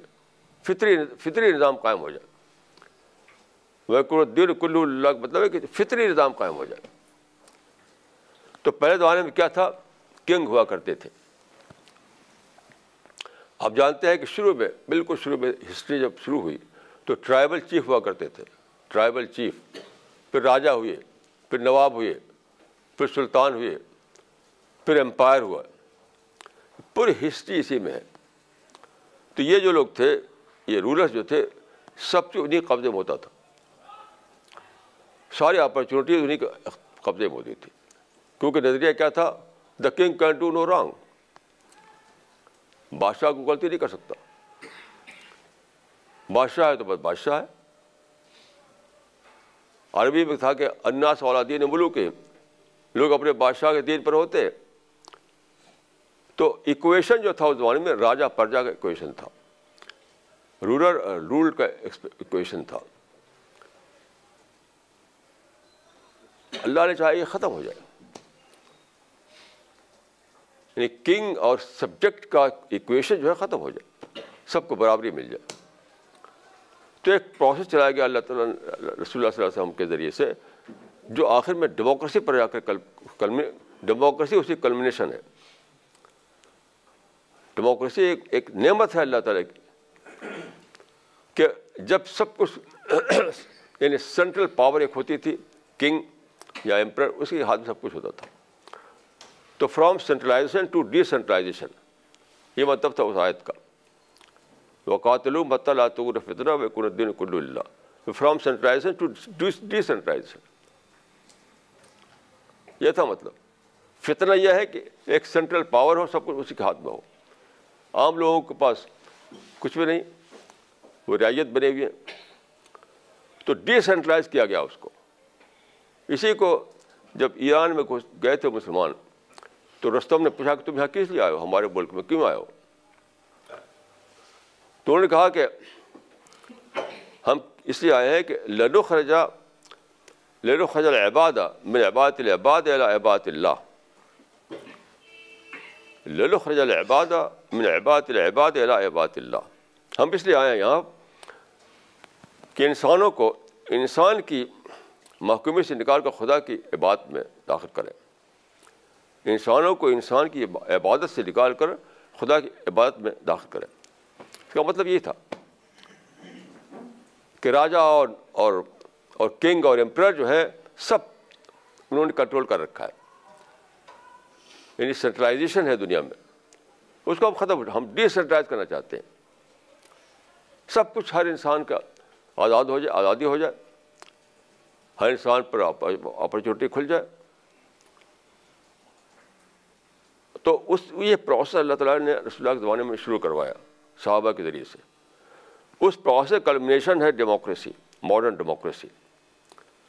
فطری فطری نظام قائم ہو جائے۔ وہ دین کلو اللہ کا مطلب ہے کہ فطری نظام قائم ہو جائے۔ تو پہلے زمانے میں کیا تھا؟ کنگ ہوا کرتے تھے۔ آپ جانتے ہیں کہ شروع میں، بالکل شروع میں ہسٹری جب شروع ہوئی تو ٹرائبل چیف ہوا کرتے تھے۔ ٹرائبل چیف، پھر راجا ہوئے، پھر نواب ہوئے۔ پھر سلطان ہوئے، پھر امپائر ہوا۔ پوری ہسٹری اسی میں ہے۔ تو یہ جو لوگ تھے، یہ رولرس جو تھے، سب سے انہیں قبضے میں ہوتا تھا۔ ساری اپرچونیٹیز انہیں قبضے میں ہوتی تھی۔ کیونکہ نظریہ کیا تھا؟ The king can do no wrong بادشاہ کو غلطی نہیں کر سکتا۔ بادشاہ ہے تو بس بادشاہ ہے۔ عربی میں تھا کہ اناس والا دین ملوک کے لوگ اپنے بادشاہ کے دین پر ہوتے تو ایکویشن جو تھا اس زمانے میں راجا پرجا کا ایکویشن تھا۔ رولر رول uh, کا ایکویشن تھا۔ اللہ نے چاہا یہ ختم ہو جائے۔ یعنی کنگ اور سبجیکٹ کا ایکویشن جو ہے ختم ہو جائے۔ سب کو برابری مل جائے۔ تو ایک پروسیس چلایا گیا اللہ تعالیٰ رسول اللہ صلی اللہ علیہ وسلم کے ذریعے سے۔ جو آخر میں ڈیموکریسی پر جا کر ڈیموکریسی اسی کلمنیشن ہے۔ ڈیموکریسی ایک ایک نعمت ہے اللہ تعالیٰ کی کہ جب سب کچھ یعنی سینٹرل پاور ایک ہوتی تھی کنگ یا امپر اس کے ہاتھ میں سب کچھ ہوتا تھا۔ تو from centralization to decentralization یہ مطلب تھا اس آیت کا۔ وقاتل مطلع فطرہ و الدین کل اللہ from centralization to decentralization یہ تھا مطلب۔ فتنہ یہ ہے کہ ایک سینٹرل پاور ہو، سب کچھ اسی کے ہاتھ میں ہو۔ عام لوگوں کے پاس کچھ بھی نہیں، وہ رعایت بنے ہوئی ہیں۔ تو ڈی سینٹرلائز کیا گیا اس کو۔ اسی کو جب ایران میں کچھ گئے تھے مسلمان، تو رستم نے پوچھا کہ تم یہاں کس لیے آئے ہو؟ ہمارے ملک میں کیوں آئے ہو؟ تو انہوں نے کہا کہ ہم اس لیے آئے ہیں کہ لڈو خرجہ لڈو خرج عباد من عباد العباد عباد اللہ للو خرج العباد من عباد العباد عباد اللہ ہم اس لیے آئے ہیں یہاں کہ انسانوں کو، انسان کی محکومی سے نکال کر خدا کی عبادت میں داخل کریں۔ انسانوں کو انسان کی عبادت سے نکال کر خدا کی عبادت میں داخل کریں۔ اس کا مطلب یہ تھا کہ راجا اور اور اور کنگ اور امپرر جو ہے سب انہوں نے کنٹرول کر رکھا ہے۔ یعنی سینٹرلائزیشن ہے دنیا میں۔ اس کو ہم ختم، ہم ڈی سینٹرائز کرنا چاہتے ہیں۔ سب کچھ ہر انسان کا آزاد ہو جائے، آزادی ہو جائے۔ ہر انسان پر اپرچونیٹی کھل جائے۔ تو اس، یہ پروسیس اللہ تعالیٰ نے رسول اللہ کے زمانے میں شروع کروایا، صحابہ کے ذریعے سے۔ اس پروسیس کلمنیشن ہے ڈیموکریسی ماڈرن ڈیموکریسی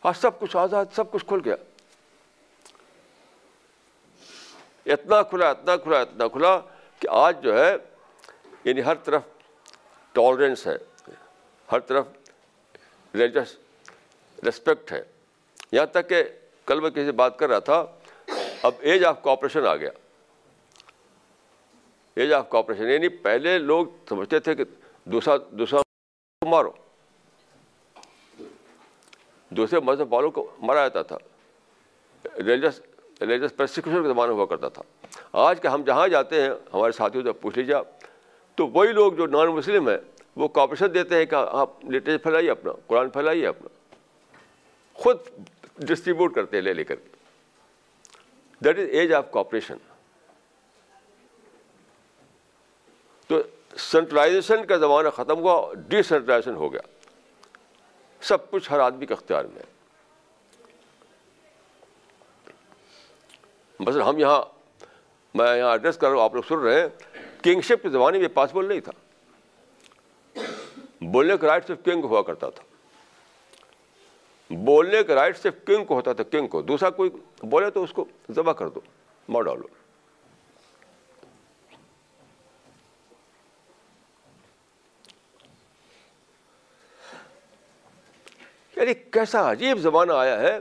آج سب کچھ آزاد، سب کچھ کھل گیا۔ اتنا کھلا اتنا کھلا اتنا کھلا کہ آج جو ہے یعنی ہر طرف ٹالرنس ہے، ہر طرف ریلیجس رسپیکٹ ہے۔ یہاں تک کہ کل میں کسی بات کر رہا تھا، اب ایج آف کوپریشن آ گیا۔ ایج آف کوپریشن یعنی پہلے لوگ سمجھتے تھے کہ دوسرا دوسرا مارو۔ دوسرے مذہب والوں کو مارا جاتا تھا۔ ریلیجس ریلیجس پرسیکیوشن کا زمانہ ہوا کرتا تھا۔ آج کے ہم جہاں جاتے ہیں، ہمارے ساتھیوں سے پوچھ لیجیے تو وہی لوگ جو نان مسلم ہیں، وہ کوپریشن دیتے ہیں کہ آپ لٹریچر پھیلائیے اپنا، قرآن پھیلائیے اپنا۔ خود ڈسٹریبیوٹ کرتے ہیں لے لے کر۔ کے that is age of cooperation تو سینٹرلائزیشن کا زمانہ ختم ہوا ڈی سینٹرلائزیشن ہو گیا۔ سب کچھ ہر آدمی کے اختیار میں ہے۔ ہم یہاں، میں یہاں ایڈریس کر رہا ہوں، آپ لوگ سن رہے ہیں کنگشپ کے زمانے میں پاسبل نہیں تھا۔ بولنے کا رائٹ صرف کنگ ہوا کرتا تھا۔ بولنے کا رائٹ صرف کنگ کو ہوتا تھا، کنگ کو۔ دوسرا کوئی بولے تو اس کو ذبح کر دو، مار ڈالو یعنی کیسا عجیب زمانہ آیا ہے،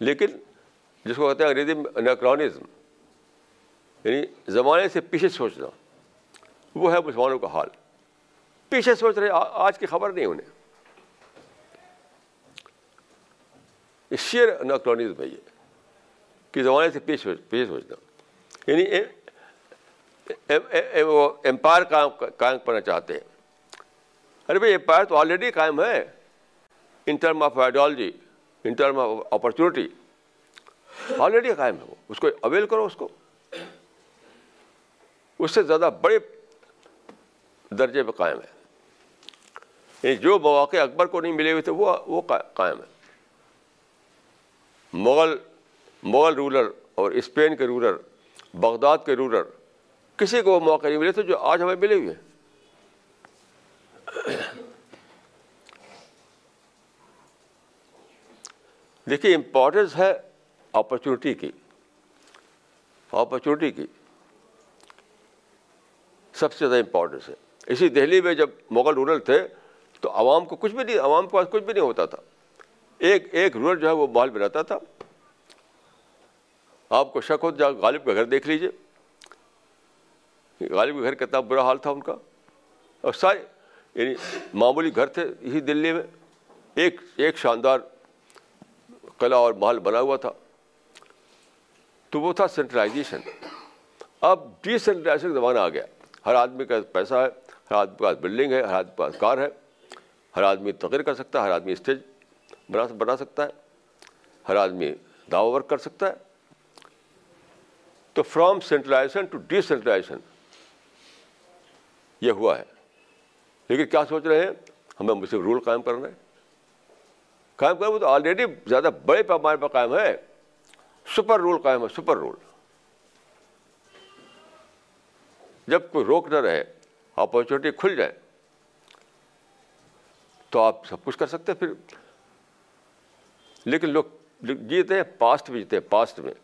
لیکن جس کو کہتے ہیں انگریزی میں نیکرانزم یعنی زمانے سے پیچھے سوچنا، وہ ہے مسلمانوں کا حال۔ پیچھے سوچ رہے آج کی خبر نہیں انہیں۔ شیئر نیکرانزم ہے یہ، کہ زمانے سے پیچھے پیچھے سوچنا۔ یعنی وہ امپائر قائم کرنا چاہتے ہیں۔ ارے بھائی امپائر تو آلریڈی قائم ہے۔ In term of ideology in term of opportunity already قائم ہے وہ۔ اس کو اویل کرو اس کو۔ اس سے زیادہ بڑے درجے پہ قائم ہے۔ یعنی جو مواقع اکبر کو نہیں ملے ہوئے تھے، وہ وہ قائم ہے۔ مغل مغل رولر اور اسپین کے رولر، بغداد کے رولر، کسی کو وہ موقع نہیں ملے تھے جو آج ہمیں ملے ہوئے ہیں۔ دیکھیے امپورٹنس ہے اپرچونیٹی کی۔ اپرچونیٹی کی سب سے زیادہ امپورٹنس ہے۔ اسی دہلی میں جب مغل رورل تھے، تو عوام کو کچھ بھی نہیں، عوام کے پاس کچھ بھی نہیں ہوتا تھا۔ ایک ایک رورل جو ہے، وہ محل بناتا تھا۔ آپ کو شک ہو جا غالب کا گھر دیکھ لیجیے غالب کا گھر کتنا برا حال تھا ان کا۔ اور سارے یعنی معمولی گھر تھے اسی دلی میں۔ ایک ایک شاندار قلعہ اور محل بنا ہوا تھا۔ تو وہ تھا سینٹرلائزیشن اب ڈی سینٹرلائزیشن کا زمانہ آ گیا۔ ہر آدمی کا پیسہ ہے، ہر آدمی کے پاس بلڈنگ ہے، ہر آدمی کے پاس کار ہے۔ ہر آدمی تقریر کر سکتا ہے، ہر آدمی اسٹیج بنا بنا سکتا ہے۔ ہر آدمی دعوی ورک کر سکتا ہے۔ تو from centralization to decentralization یہ ہوا ہے۔ لیکن کیا سوچ رہے ہیں؟ ہمیں مسلم رول قائم کرنا ہے قائم کرنا وہ تو آلریڈی زیادہ بڑے پیمانے پر قائم ہے۔ سپر رول قائم ہے، سپر رول۔ جب کوئی روک نہ رہے اپارچونیٹی کھل جائے، تو آپ سب کچھ کر سکتے پھر۔ لیکن لوگ جیتے ہیں پاسٹ میں جیتے ہیں پاسٹ میں۔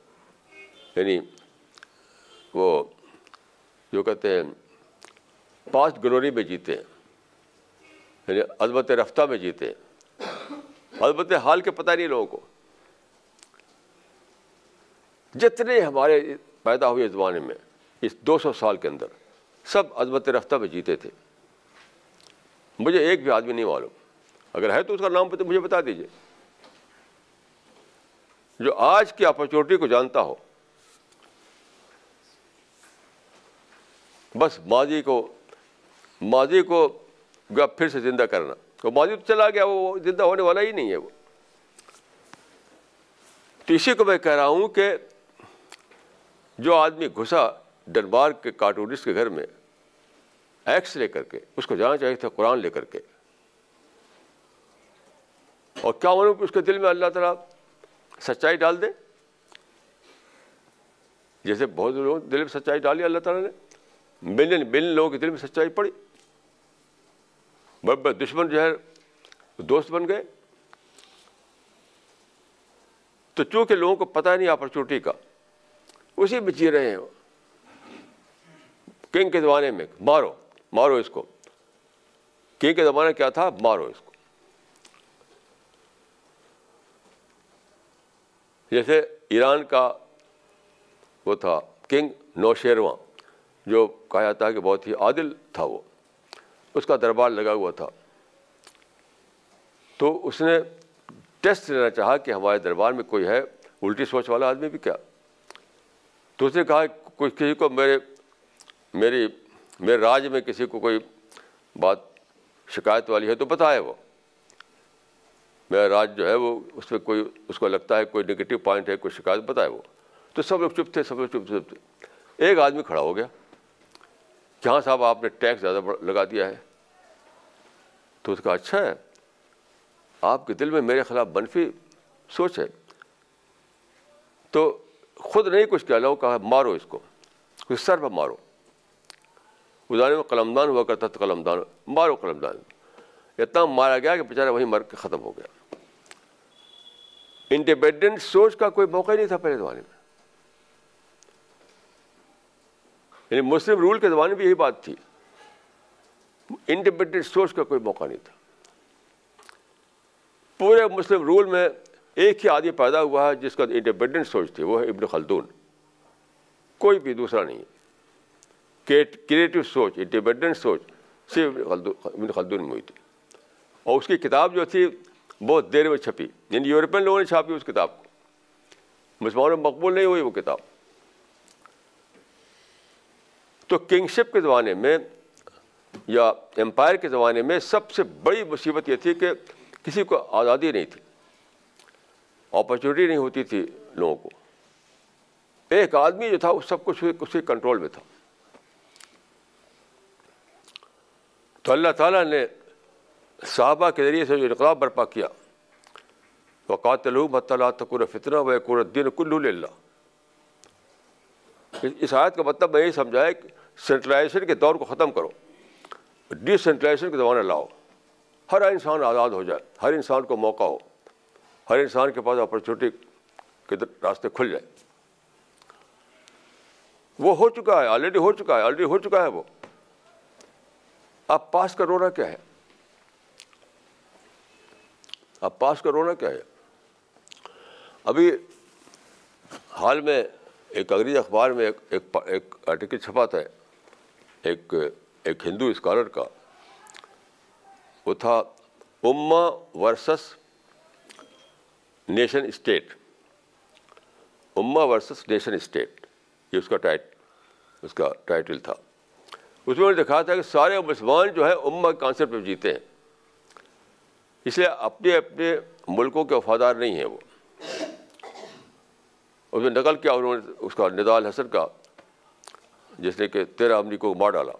یعنی وہ جو کہتے ہیں پاسٹ گلوری میں جیتے ہیں۔ یعنی عظمت رفتہ میں جیتے ہیں۔ عظمت حال کے پتہ نہیں لوگوں کو۔ جتنے ہمارے پیدا ہوئے زمانے میں، اس دو سو سال کے اندر سب عظمت رفتہ میں جیتے تھے۔ مجھے ایک بھی آدمی نہیں معلوم۔ اگر ہے تو اس کا نام پتہ مجھے بتا دیجیے جو آج کی اپرچونیٹی کو جانتا ہو۔ بس ماضی کو ماضی کو پھر سے زندہ کرنا۔ تو ماضی تو چلا گیا، وہ زندہ ہونے والا ہی نہیں ہے وہ۔ تو اسی کو میں کہہ رہا ہوں کہ جو آدمی گھسا ڈنمارک کے کارٹونسٹ کے گھر میں ایکس لے کر کے اس کو جانا چاہیے تھا قرآن لے کر کے۔ اور کیا معلوم اس کے دل میں اللہ تعالیٰ سچائی ڈال دے؟ جیسے بہت لوگ دل میں سچائی ڈالی اللہ تعالیٰ نے۔ ملین ملین لوگوں کے دل میں سچائی پڑی۔ بڑے بڑے دشمن جو ہے، دوست بن گئے۔ تو چونکہ لوگوں کو پتہ نہیں اپرچونیٹی کا، اسی میں جی رہے ہیں۔ کنگ کے زمانے میں، مارو مارو اس کو۔ کنگ کے زمانے کیا تھا؟ مارو اس کو۔ جیسے ایران کا وہ تھا کنگ نوشیرواں جو کہا جاتا ہے کہ بہت ہی عادل تھا وہ۔ اس کا دربار لگا ہوا تھا۔ تو اس نے ٹیسٹ لینا چاہا کہ ہمارے دربار میں کوئی ہے۔ الٹی سوچ والا آدمی بھی کیا۔ تو اس نے کہا کوئی کسی کو میرے میری میرے راج میں کسی کو کوئی بات شکایت والی ہے تو بتائے وہ۔ میرا راج جو ہے وہ اس میں کوئی اس کو لگتا ہے کوئی نگیٹو پوائنٹ ہے، کوئی شکایت، بتائے وہ۔ تو سب لوگ چپ تھے، سب لوگ چپ چپ تھے۔ ایک آدمی کھڑا ہو گیا۔ جہاں صاحب آپ نے ٹیکس زیادہ لگا دیا ہے، تو اس کا اچھا ہے۔ آپ کے دل میں میرے خلاف منفی سوچ ہے۔ تو خود نہیں کچھ کہہ لو کہا مارو اس کو۔ کچھ سر پہ مارو۔ گزارے میں قلم دان ہوا کرتا تھا قلم دان مارو قلم دان اتنا مارا گیا کہ بیچارہ وہیں مر کے ختم ہو گیا۔ انڈیپینڈنٹ سوچ کا کوئی موقع نہیں تھا پہلے زمانے میں۔ یعنی مسلم رول کے زمانے میں یہی بات تھی۔ انڈیپینڈنٹ سوچ کا کوئی موقع نہیں تھا۔ پورے مسلم رول میں ایک ہی آدمی پیدا ہوا ہے جس کا انڈیپینڈنٹ سوچ تھی، وہ ہے ابن خلدون۔ کوئی بھی دوسرا نہیں۔ کریٹو سوچ انڈیپینڈنٹ سوچ صرف ابن خلدون میں ہوئی تھی۔ اور اس کی کتاب جو تھی، بہت دیر میں چھپی۔ یعنی یورپین لوگوں نے چھاپی اس کتاب کو۔ مسلمانوں میں مقبول نہیں ہوئی وہ کتاب۔ تو کنگشپ کے زمانے میں یا امپائر کے زمانے میں سب سے بڑی مصیبت یہ تھی کہ کسی کو آزادی نہیں تھی اپرچونیٹی نہیں ہوتی تھی لوگوں کو۔ ایک آدمی جو تھا وہ سب کچھ اس کے کنٹرول میں تھا۔ تو اللہ تعالیٰ نے صحابہ کے ذریعے سے جو انقلاب برپا کیا وقات لو مطلع تکور فتنہ و قور الدین کلو اللہ اس آیت کا مطلب میں یہ سمجھایا کہ سینٹرلائزیشن کے دور کو ختم کرو۔ ڈی سینٹرلائزیشن کا زمانہ لاؤ۔ ہر انسان آزاد ہو جائے، ہر انسان کو موقع ہو۔ ہر انسان کے پاس اپرچونیٹی کے راستے کھل جائے۔ وہ ہو چکا ہے آلریڈی ہو چکا ہے آلریڈی ہو چکا ہے وہ۔ آپ پاس کا رونا کیا ہے؟ آپ پاس کا رونا کیا ہے؟ ابھی حال میں ایک انگریزی اخبار میں ایک ایک آرٹیکل چھپا تھا۔ ایک ایک ہندو اسکالر کا وہ تھا اما ورسس نیشن اسٹیٹ اما ورسس نیشن اسٹیٹ یہ اس کا ٹائٹ اس کا ٹائٹل تھا اس میں نے دکھا تھا کہ سارے مسلمان جو ہے اما کے کانسیپٹ پہ جیتے ہیں اس لیے اپنے اپنے ملکوں کے وفادار نہیں ہیں وہ اس میں نقل کیا انہوں نے اس کا ندال حسن کا جس نے کہ تیرہ امریکہ کو مار ڈالا۔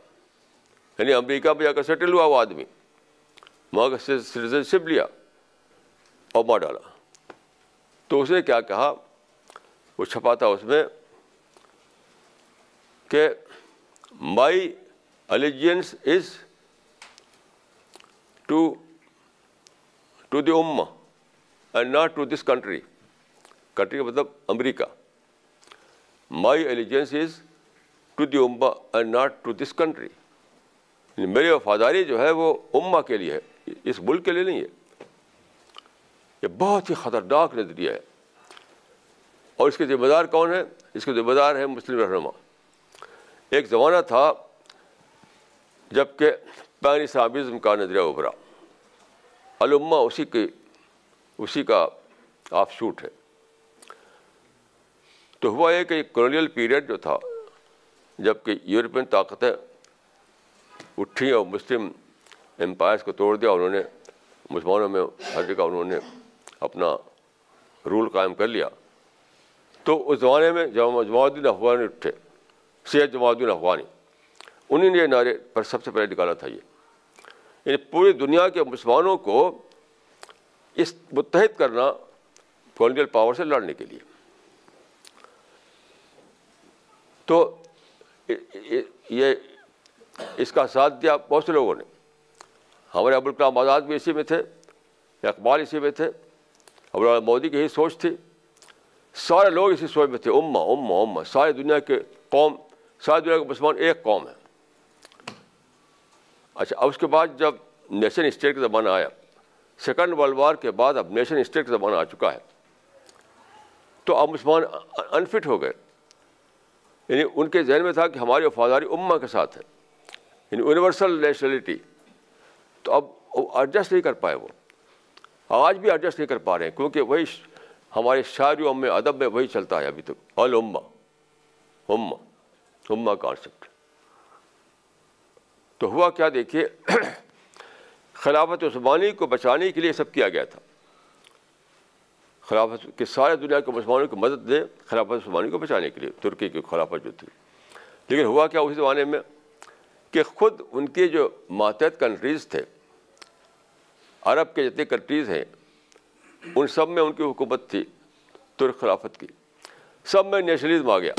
یعنی امریکہ میں جا کر سیٹل ہوا وہ آدمی۔ وہاں کا سٹیزن شپ لیا اور مار ڈالا۔ تو اس نے کیا کہا؟ وہ چھپا تھا اس میں کہ مائی الیجینس از ٹو ٹو دی اما and not to this country country کا مطلب امریکہ۔ My allegiance is to the اما and not to this country میری وفاداری جو ہے وہ اما کے لیے ہے، اس ملک کے لیے نہیں ہے۔ یہ بہت ہی خطرناک نظریہ ہے۔ اور اس کے ذمہ دار کون ہے؟ اس کے ذمہ دار ہے مسلم رہنما۔ ایک زمانہ تھا جبکہ پین صابزم کا نظریہ ابھرا۔ علما اسی کی، اسی کا آف شوٹ ہے۔ تو ہوا یہ کہ کولونیل پیریڈ جو تھا جبکہ یورپین طاقتیں اٹھیں اور مسلم امپائرس کو توڑ دیا انہوں نے مسلمانوں میں ہر جگہ انہوں نے اپنا رول قائم کر لیا۔ تو اس زمانے میں جماع الدین افغانی اٹھے، سید جماع الدین افغانی انہیں نے یہ نعرے پر سب سے پہلے نکالا تھا یہ۔ یعنی پوری دنیا کے مسلمانوں کو اس متحد کرنا کولونیل پاور سے لڑنے کے لیے۔ تو یہ اس کا ساتھ دیا بہت سے لوگوں نے۔ ہمارے ابوالکلام آزاد بھی اسی میں تھے، اقبال اسی میں تھے، ابو مودی کی یہی سوچ تھی۔ سارے لوگ اسی سوچ میں تھے اما اما اما ساری دنیا کے قوم، ساری دنیا کے مسلمان ایک قوم ہے اچھا اب اس کے بعد جب نیشن اسٹیٹ کا زمانہ آیا، سیکنڈ ورلڈ وار کے بعد اب نیشن اسٹیٹ کا زمانہ آ چکا ہے۔ تو اب مسلمان انفٹ ہو گئے۔ یعنی ان کے ذہن میں تھا کہ ہماری وفاداری اما کے ساتھ ہے یعنی یونیورسل نیشنلٹی تو اب ایڈجسٹ نہیں کر پائے وہ۔ آج بھی ایڈجسٹ نہیں کر پا رہے ہیں، کیونکہ وہی ہمارے شاعری ام ادب میں وہی چلتا ہے ابھی تک۔ الما اما اما کانسیپٹ تو ہوا کیا دیکھیے، خلافت عثمانی کو بچانے کے لیے سب کیا گیا تھا۔ خلافت کے سارے دنیا کے مسلمانوں کی مدد دے خلافت عثمانی کو بچانے کے لیے، ترکی کی خلافت جو تھی۔ لیکن ہوا کیا اسی زمانے میں کہ خود ان کے جو ماتحت کنٹریز تھے، عرب کے جتنے کنٹریز ہیں، ان سب میں ان کی حکومت تھی ترک خلافت کی۔ سب میں نیشنلزم آ گیا۔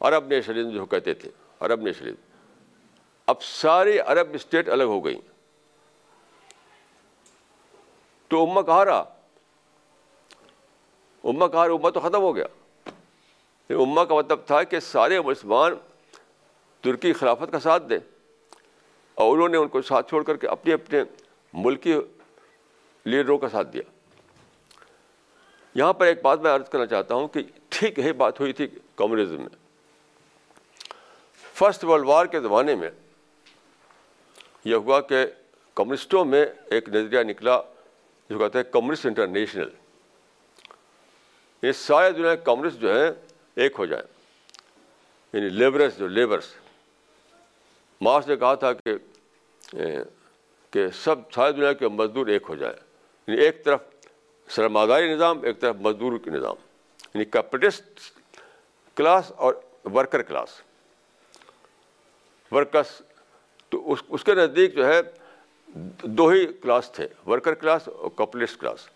عرب نیشنلزم جو کہتے تھے، عرب نیشنلزم اب ساری عرب اسٹیٹ الگ ہو گئیں۔ تو اما کہاں رہا؟ اما کہا اما تو ختم ہو گیا۔ اما کا مطلب تھا کہ سارے مسلمان ترکی خلافت کا ساتھ دیں۔ اور انہوں نے ان کو ساتھ چھوڑ کر کے اپنے اپنے ملکی لیڈروں کا ساتھ دیا۔ یہاں پر ایک بات میں عرض کرنا چاہتا ہوں کہ ٹھیک یہی بات ہوئی تھی کمیونزم میں۔ فرسٹ ورلڈ وار کے زمانے میں یہ ہوا کہ کمیونسٹوں میں ایک نظریہ نکلا جو کہتے ہیں کمیونسٹ انٹرنیشنل۔ یہ سارے دنیا کے کمیونسٹ جو ہیں ایک ہو جائیں یعنی لیبرس جو لیبرس۔ مارس نے کہا تھا کہ کہ سب ساری دنیا کے مزدور ایک ہو جائے۔ یعنی ایک طرف سرمایہ نظام، ایک طرف مزدور کے نظام۔ یعنی کیپٹسٹ کلاس اور ورکر کلاس۔ ورکرس، تو اس اس کے نزدیک جو ہے دو ہی کلاس تھے۔ ورکر کلاس اور کیپٹلسٹ کلاس۔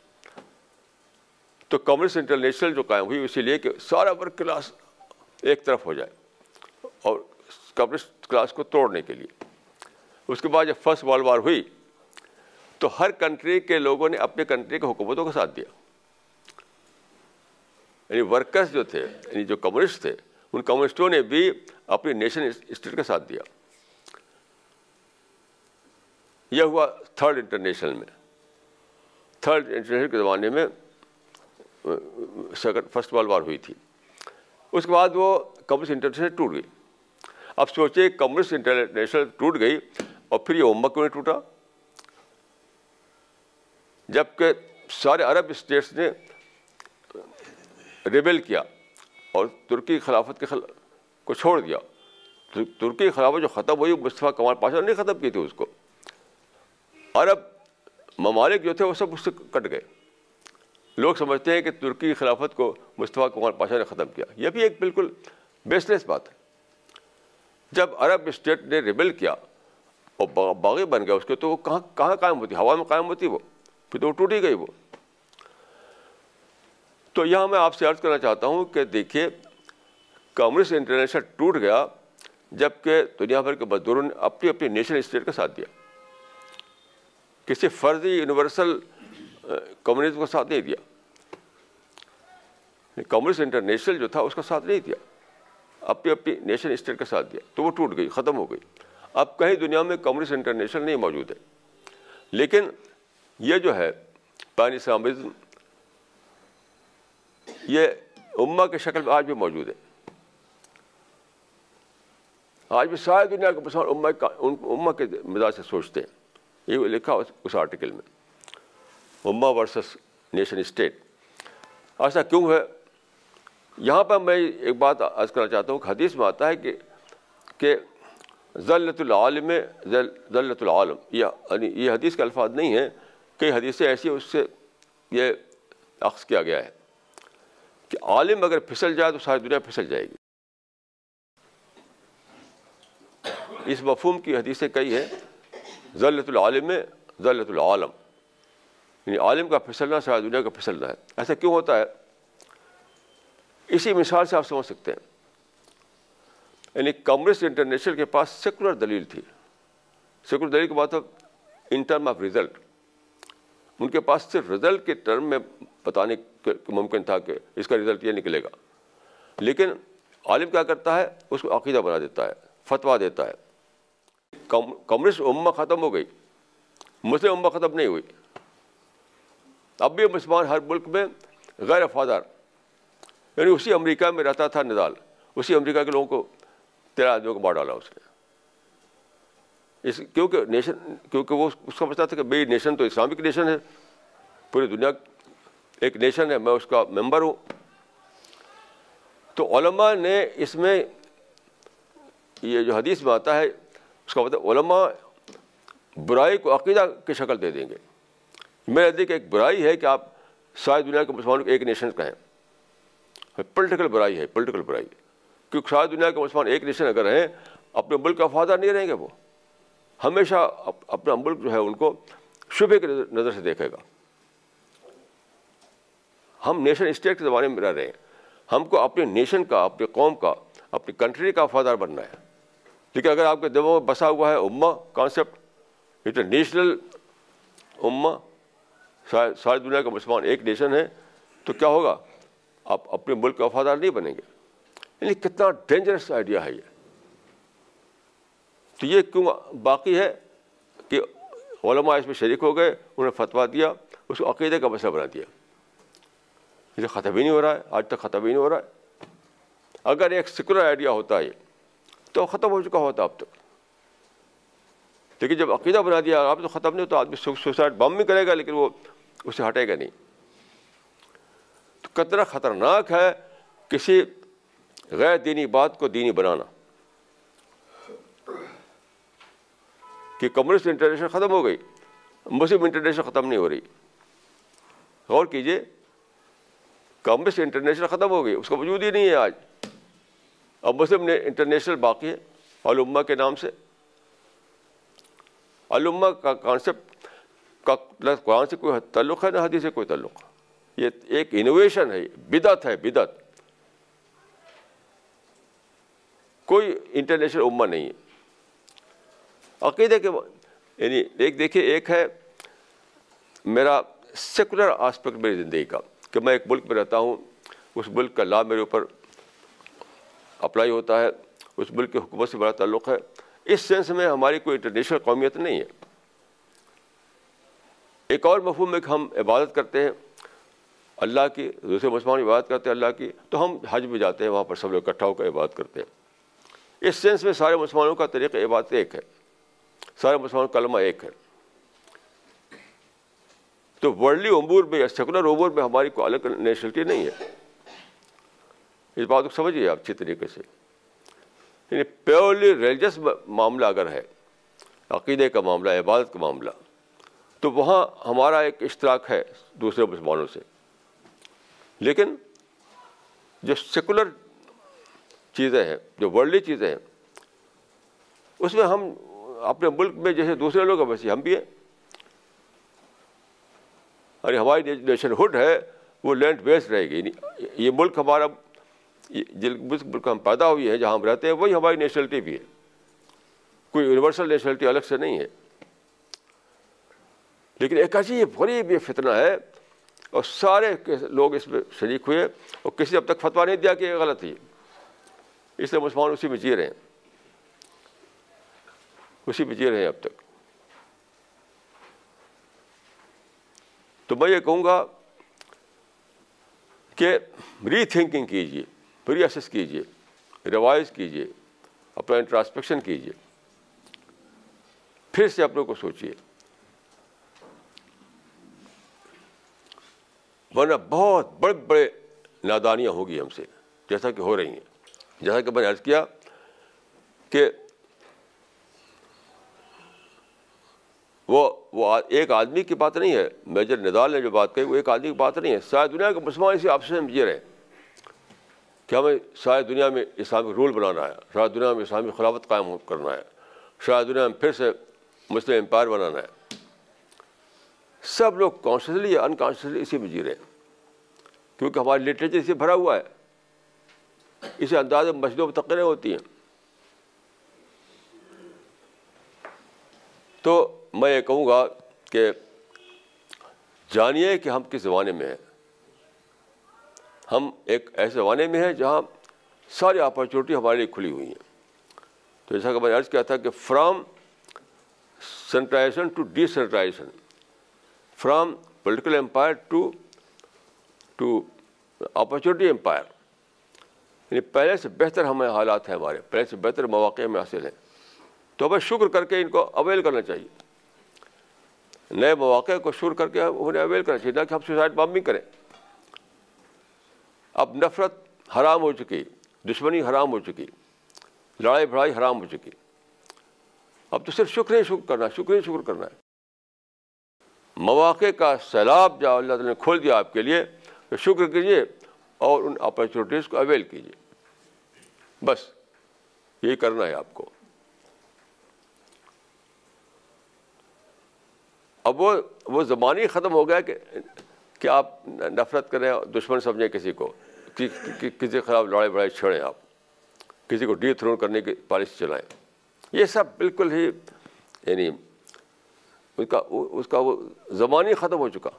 تو کمیونسٹ انٹرنیشنل جو قائم ہوئی اسی لیے کہ سارا ورک کلاس ایک طرف ہو جائے اور کمیونسٹ کلاس کو توڑنے کے لیے۔ اس کے بعد جب فرسٹ ورلڈ وار ہوئی تو ہر کنٹری کے لوگوں نے اپنے کنٹری کے حکومتوں کا ساتھ دیا۔ یعنی ورکرس جو تھے یعنی جو کمیونسٹ تھے، ان کمیونسٹوں نے بھی اپنی نیشن اسٹیٹ کا ساتھ دیا۔ یہ ہوا تھرڈ انٹرنیشنل میں۔ تھرڈ انٹرنیشنل کے زمانے میں سیکنڈ فرسٹ ورلڈ وار ہوئی تھی، اس کے بعد وہ کمیونسٹ انٹرنیشنل ٹوٹ گئی۔ اب سوچے کمیونسٹ انٹرنیشنل ٹوٹ گئی اور پھر یہ امت کیوں نہیں ٹوٹا؟ جبکہ سارے عرب اسٹیٹس نے ریبل کیا اور ترکی خلافت کے خلا کو چھوڑ دیا۔ ترکی خلافت جو ختم ہوئی، مصطفیٰ کمال پاشا نے ختم کی تھی اس کو۔ عرب ممالک جو تھے، وہ سب اس سے کٹ گئے۔ لوگ سمجھتے ہیں کہ ترکی خلافت کو مصطفیٰ کمال پاشا نے ختم کیا۔ یہ بھی ایک بالکل بیس لیس بات ہے۔ جب عرب اسٹیٹ نے ریبل کیا اور باغی بن گیا اس کے تو وہ کہاں کہاں قائم ہوتی؟ ہوا میں قائم ہوتی وہ۔ پھر تو وہ ٹوٹ ہی گئی وہ۔ تو یہاں میں آپ سے عرض کرنا چاہتا ہوں کہ دیکھیے، کمیونسٹ انٹرنیشنل ٹوٹ گیا جبکہ دنیا بھر کے مزدوروں نے اپنی اپنی نیشنل اسٹیٹ کا ساتھ دیا۔ کسی فرضی یونیورسل کمیونزم کا ساتھ نہیں دیا۔ یعنی کمیونسٹ انٹرنیشنل جو تھا اس کا ساتھ نہیں دیا۔ اپنی اپنی نیشنل اسٹیٹ کا ساتھ دیا۔ تو وہ ٹوٹ گئی، ختم ہو گئی۔ اب کہیں دنیا میں کمیونسٹ انٹرنیشنل نہیں موجود ہے۔ لیکن یہ جو ہے، پانی اسلامزم، یہ اما کی شکل میں آج بھی موجود ہے۔ آج بھی ساری دنیا کے مسلمان اما کے مزاج سے سوچتے ہیں۔ یہ لکھا اس آرٹیکل میں۔ اما ورسس نیشن اسٹیٹ ایسا کیوں ہے یہاں پر میں ایک بات عرض کرنا چاہتا ہوں کہ حدیث میں آتا ہے کہ کہ ذلت العالم ذلت العالم یعنی یہ حدیث کے الفاظ نہیں ہیں کئی حدیثیں ایسی اس سے یہ عکس کیا گیا ہے کہ عالم اگر پھسل جائے تو ساری دنیا پھسل جائے گی اس مفہوم کی حدیثیں کئی ہیں ذلت العالم ذلت العالم یعنی عالم کا پھسلنا ساری دنیا کا پھسلنا ہے۔ ایسا کیوں ہوتا ہے؟ اسی مثال سے آپ سمجھ سکتے ہیں۔ یعنی کمیونسٹ انٹرنیشنل کے پاس سیکولر دلیل تھی۔ سیکولر دلیل کے مطلب ان ٹرم آف ریزلٹ ان کے پاس صرف رزلٹ کے ٹرم میں بتانے ممکن تھا کہ اس کا رزلٹ یہ نکلے گا۔ لیکن عالم کیا کرتا ہے؟ اس کو عقیدہ بنا دیتا ہے، فتویٰ دیتا ہے۔ کمیونسٹ امہ ختم ہو گئی۔ مسلم امہ ختم نہیں ہوئی۔ اب بھی مسلمان ہر ملک میں غیر وفادار یعنی اسی امریکہ میں رہتا تھا نظال اسی امریکہ کے لوگوں کو تیرہ آدمیوں کو مار ڈالا اس نے۔ اس، کیونکہ نیشن، کیونکہ وہ اس کا مسئلہ تھا کہ بھائی نیشن تو اسلامک نیشن ہے، پوری دنیا ایک نیشن ہے، میں اس کا ممبر ہوں۔ تو علماء نے اس میں یہ جو حدیث میں آتا ہے، اس کا مطلب علماء برائی کو عقیدہ کی شکل دے دیں گے۔ میں نزدیک ایک برائی ہے کہ آپ ساری دنیا کے مسلمانوں کو ایک نیشن کہیں۔ ہاں، پولیٹیکل برائی ہے پولیٹیکل برائی۔ کیونکہ ساری دنیا کے مسلمان ایک نیشن اگر ہیں اپنے ملک کا وفادار نہیں رہیں گے وہ۔ ہمیشہ اپنا ملک جو ہے ان کو شبے کی نظر سے دیکھے گا۔ ہم نیشن اسٹیٹ کے زمانے میں رہ رہے ہیں۔ ہم کو اپنے نیشن کا اپنے قوم کا، اپنی کنٹری کا وفادار بننا ہے۔ لیکن اگر آپ کے دماغ میں بسا ہوا ہے اما کانسیپٹ انٹرنیشنل اما ساری دنیا کا مسلمان ایک نیشن ہے، تو کیا ہوگا؟ آپ اپنے ملک کا وفادار نہیں بنیں گے۔ یعنی کتنا ڈینجرس آئیڈیا ہے یہ۔ تو یہ کیوں باقی ہے کہ علماء اس میں شریک ہو گئے، انہوں نے فتویٰ دیا، اس کو عقیدے کا مسئلہ بنا دیا۔ اسے ختم ہی نہیں ہو رہا ہے، آج تک ختم ہی نہیں ہو رہا ہے۔ اگر ایک سیکولر آئیڈیا ہوتا ہے، تو ختم ہو چکا ہوتا اب تک لیکن جب عقیدہ بنا دیا، آپ تو ختم نہیں ہوتا، آدمی سوسائڈ بم بھی کرے گا، لیکن وہ اسے ہٹے گا نہیں۔ تو کتنا خطرناک ہے کسی غیر دینی بات کو دینی بنانا۔ کہ کمیونسٹ انٹرنیشنل ختم ہو گئی، مسلم انٹرنیشنل ختم نہیں ہو رہی۔ غور کیجیے کمیونسٹ انٹرنیشنل ختم ہو گئی، اس کا وجود ہی نہیں ہے آج۔ اب مسلم انٹرنیشنل باقی ہے علما کے نام سے۔ علما کا کانسیپٹ کا قرآن سے کوئی تعلق ہے نہ حدیث سے کوئی تعلق یہ ایک انوویشن ہے بدعت ہے بدعت کوئی انٹرنیشنل اما نہیں ہے عقیدے کے یعنی ایک دیکھیے ایک ہے میرا سیکولر آسپیکٹ میری زندگی کا کہ میں ایک ملک میں رہتا ہوں اس ملک کا لا میرے اوپر اپلائی ہوتا ہے، اس ملک کی حکومت سے بڑا تعلق ہے۔ اس سینس میں ہماری کوئی انٹرنیشنل قومیت نہیں ہے۔ ایک اور مفہوم میں کہ ہم عبادت کرتے ہیں، اللہ کی، دوسرے مسلمان عبادت کرتے ہیں اللہ کی، تو ہم حج میں جاتے ہیں، وہاں پر سب لوگ اکٹھا ہو کر عبادت کرتے ہیں۔ اس سینس میں سارے مسلمانوں کا طریقہ عبادت ایک ہے۔ سارے مسلمانوں کا کلمہ ایک ہے۔ تو ورلڈلی امور میں یا سیکولر امور میں ہماری کوئی الگ نیشنلٹی نہیں ہے۔ اس بات کو سمجھیے آپ اچھی طریقے سے۔ یعنی پیورلی ریلیجس معاملہ اگر ہے، عقیدے کا معاملہ، عبادت کا معاملہ تو وہاں ہمارا ایک اشتراک ہے دوسرے مسلمانوں سے۔ لیکن جو سیکولر چیزیں ہیں، جو ورلڈلی چیزیں ہیں، اس میں ہم اپنے ملک میں جیسے دوسرے لوگ ہیں، ویسے ہم بھی ہیں۔ ارے ہماری نیشن ہوڈ ہے، وہ لینڈ بیسڈ رہے گی۔ یعنی یہ ملک ہمارا جس ملک ہم پیدا ہوئی ہے جہاں ہم رہتے ہیں، وہی ہماری نیشنلٹی بھی ہے۔ کوئی یونیورسل نیشنلٹی الگ سے نہیں ہے۔ لیکن ایک ایسی غریب یہ فتنہ ہے اور سارے لوگ اس میں شریک ہوئے اور کسی اب تک فتویٰ نہیں دیا کہ یہ غلط ہے اس لیے مسلمان اسی میں جی رہے ہیں۔ اسی میں جی رہے ہیں اب تک۔ تو میں یہ کہوں گا کہ ری تھنکنگ کیجیے ری اسس کیجیے ریوائز کیجیے، اپنا انٹراسپیکشن کیجیے۔ پھر سے اپنے کو سوچیے۔ ورنہ بہت بڑے بڑے نادانیاں ہوگی ہم سے، جیسا کہ ہو رہی ہیں۔ جیسا کہ میں نے عرض کیا کہ وہ وہ ایک آدمی کی بات نہیں ہے، میجر ندال نے جو بات کہی، وہ ایک آدمی کی بات نہیں ہے۔ ساری دنیا کے مسلمان اسی آپس میں جی رہے۔ ہیں کہ ہمیں ساری دنیا میں اسلامی رول بنانا ہے، ساری دنیا میں اسلامی خلافت قائم کرنا ہے، ساری دنیا میں پھر سے مسلم امپائر بنانا ہے۔ سب لوگ کانشیسلی یا انکانشیسلی اسی میں جی رہے ہیں۔ کیونکہ ہماری لٹریچر اسے بھرا ہوا ہے۔ اسے انداز مسجدوں میں تقریر ہوتی ہیں۔ تو میں یہ کہوں گا کہ جانیے کہ ہم کس زمانے میں ہیں۔ ہم ایک ایسے زمانے میں ہیں جہاں ساری اپرچونیٹی ہمارے لیے کھلی ہوئی ہیں۔ تو جیسا کہ میں نے عرض کیا تھا کہ from centralization to decentralization from political empire to to opportunity empire یعنی پہلے سے بہتر ہمیں حالات ہیں ہمارے، پہلے سے بہتر مواقع میں حاصل ہیں۔ تو ہمیں شکر کر کے ان کو اویل کرنا چاہیے۔ نئے مواقع کو شکر کر کے انہیں اویل کرنا چاہیے نہ کہ ہم سوسائڈ بامبنگ کریں۔ اب نفرت حرام ہو چکی، دشمنی حرام ہو چکی، لڑائی بھڑائی حرام ہو چکی۔ اب تو صرف شکر ہی شکر کرنا ہے، شکر ہی شکر کرنا ہے۔ مواقع کا سیلاب جو اللہ تعالیٰ نے کھول دیا آپ کے لیے، تو شکر کیجیے اور ان اپرچونیٹیز کو اویل کیجیے بس، یہی کرنا ہے آپ کو۔ اب وہ وہ زبان ہی ختم ہو گیا کہ کہ آپ نفرت کریں دشمن سمجھیں کسی کو۔ کسی کے خلاف لڑائی بڑائی چھڑیں آپ۔ کسی کو ڈی تھرون کرنے کی پالیسی چلائیں۔ یہ سب بالکل ہی یعنی اس کا اس کا وہ زبان ہی ختم ہو چکا۔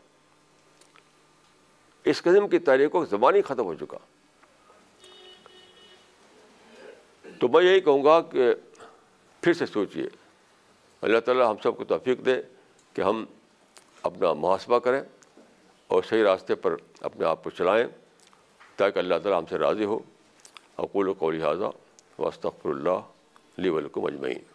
اس قسم کی تاریخوں زبان ہی ختم ہو چکا۔ تو میں یہی کہوں گا کہ پھر سے سوچیے اللہ تعالیٰ ہم سب کو توفیق دے کہ ہم اپنا محاسبہ کریں اور صحیح راستے پر اپنے آپ کو چلائیں تاکہ اللہ تعالیٰ ہم سے راضی ہو۔ اقول و قول حاضہ وسطر اللہ لی ولکم اجمعین۔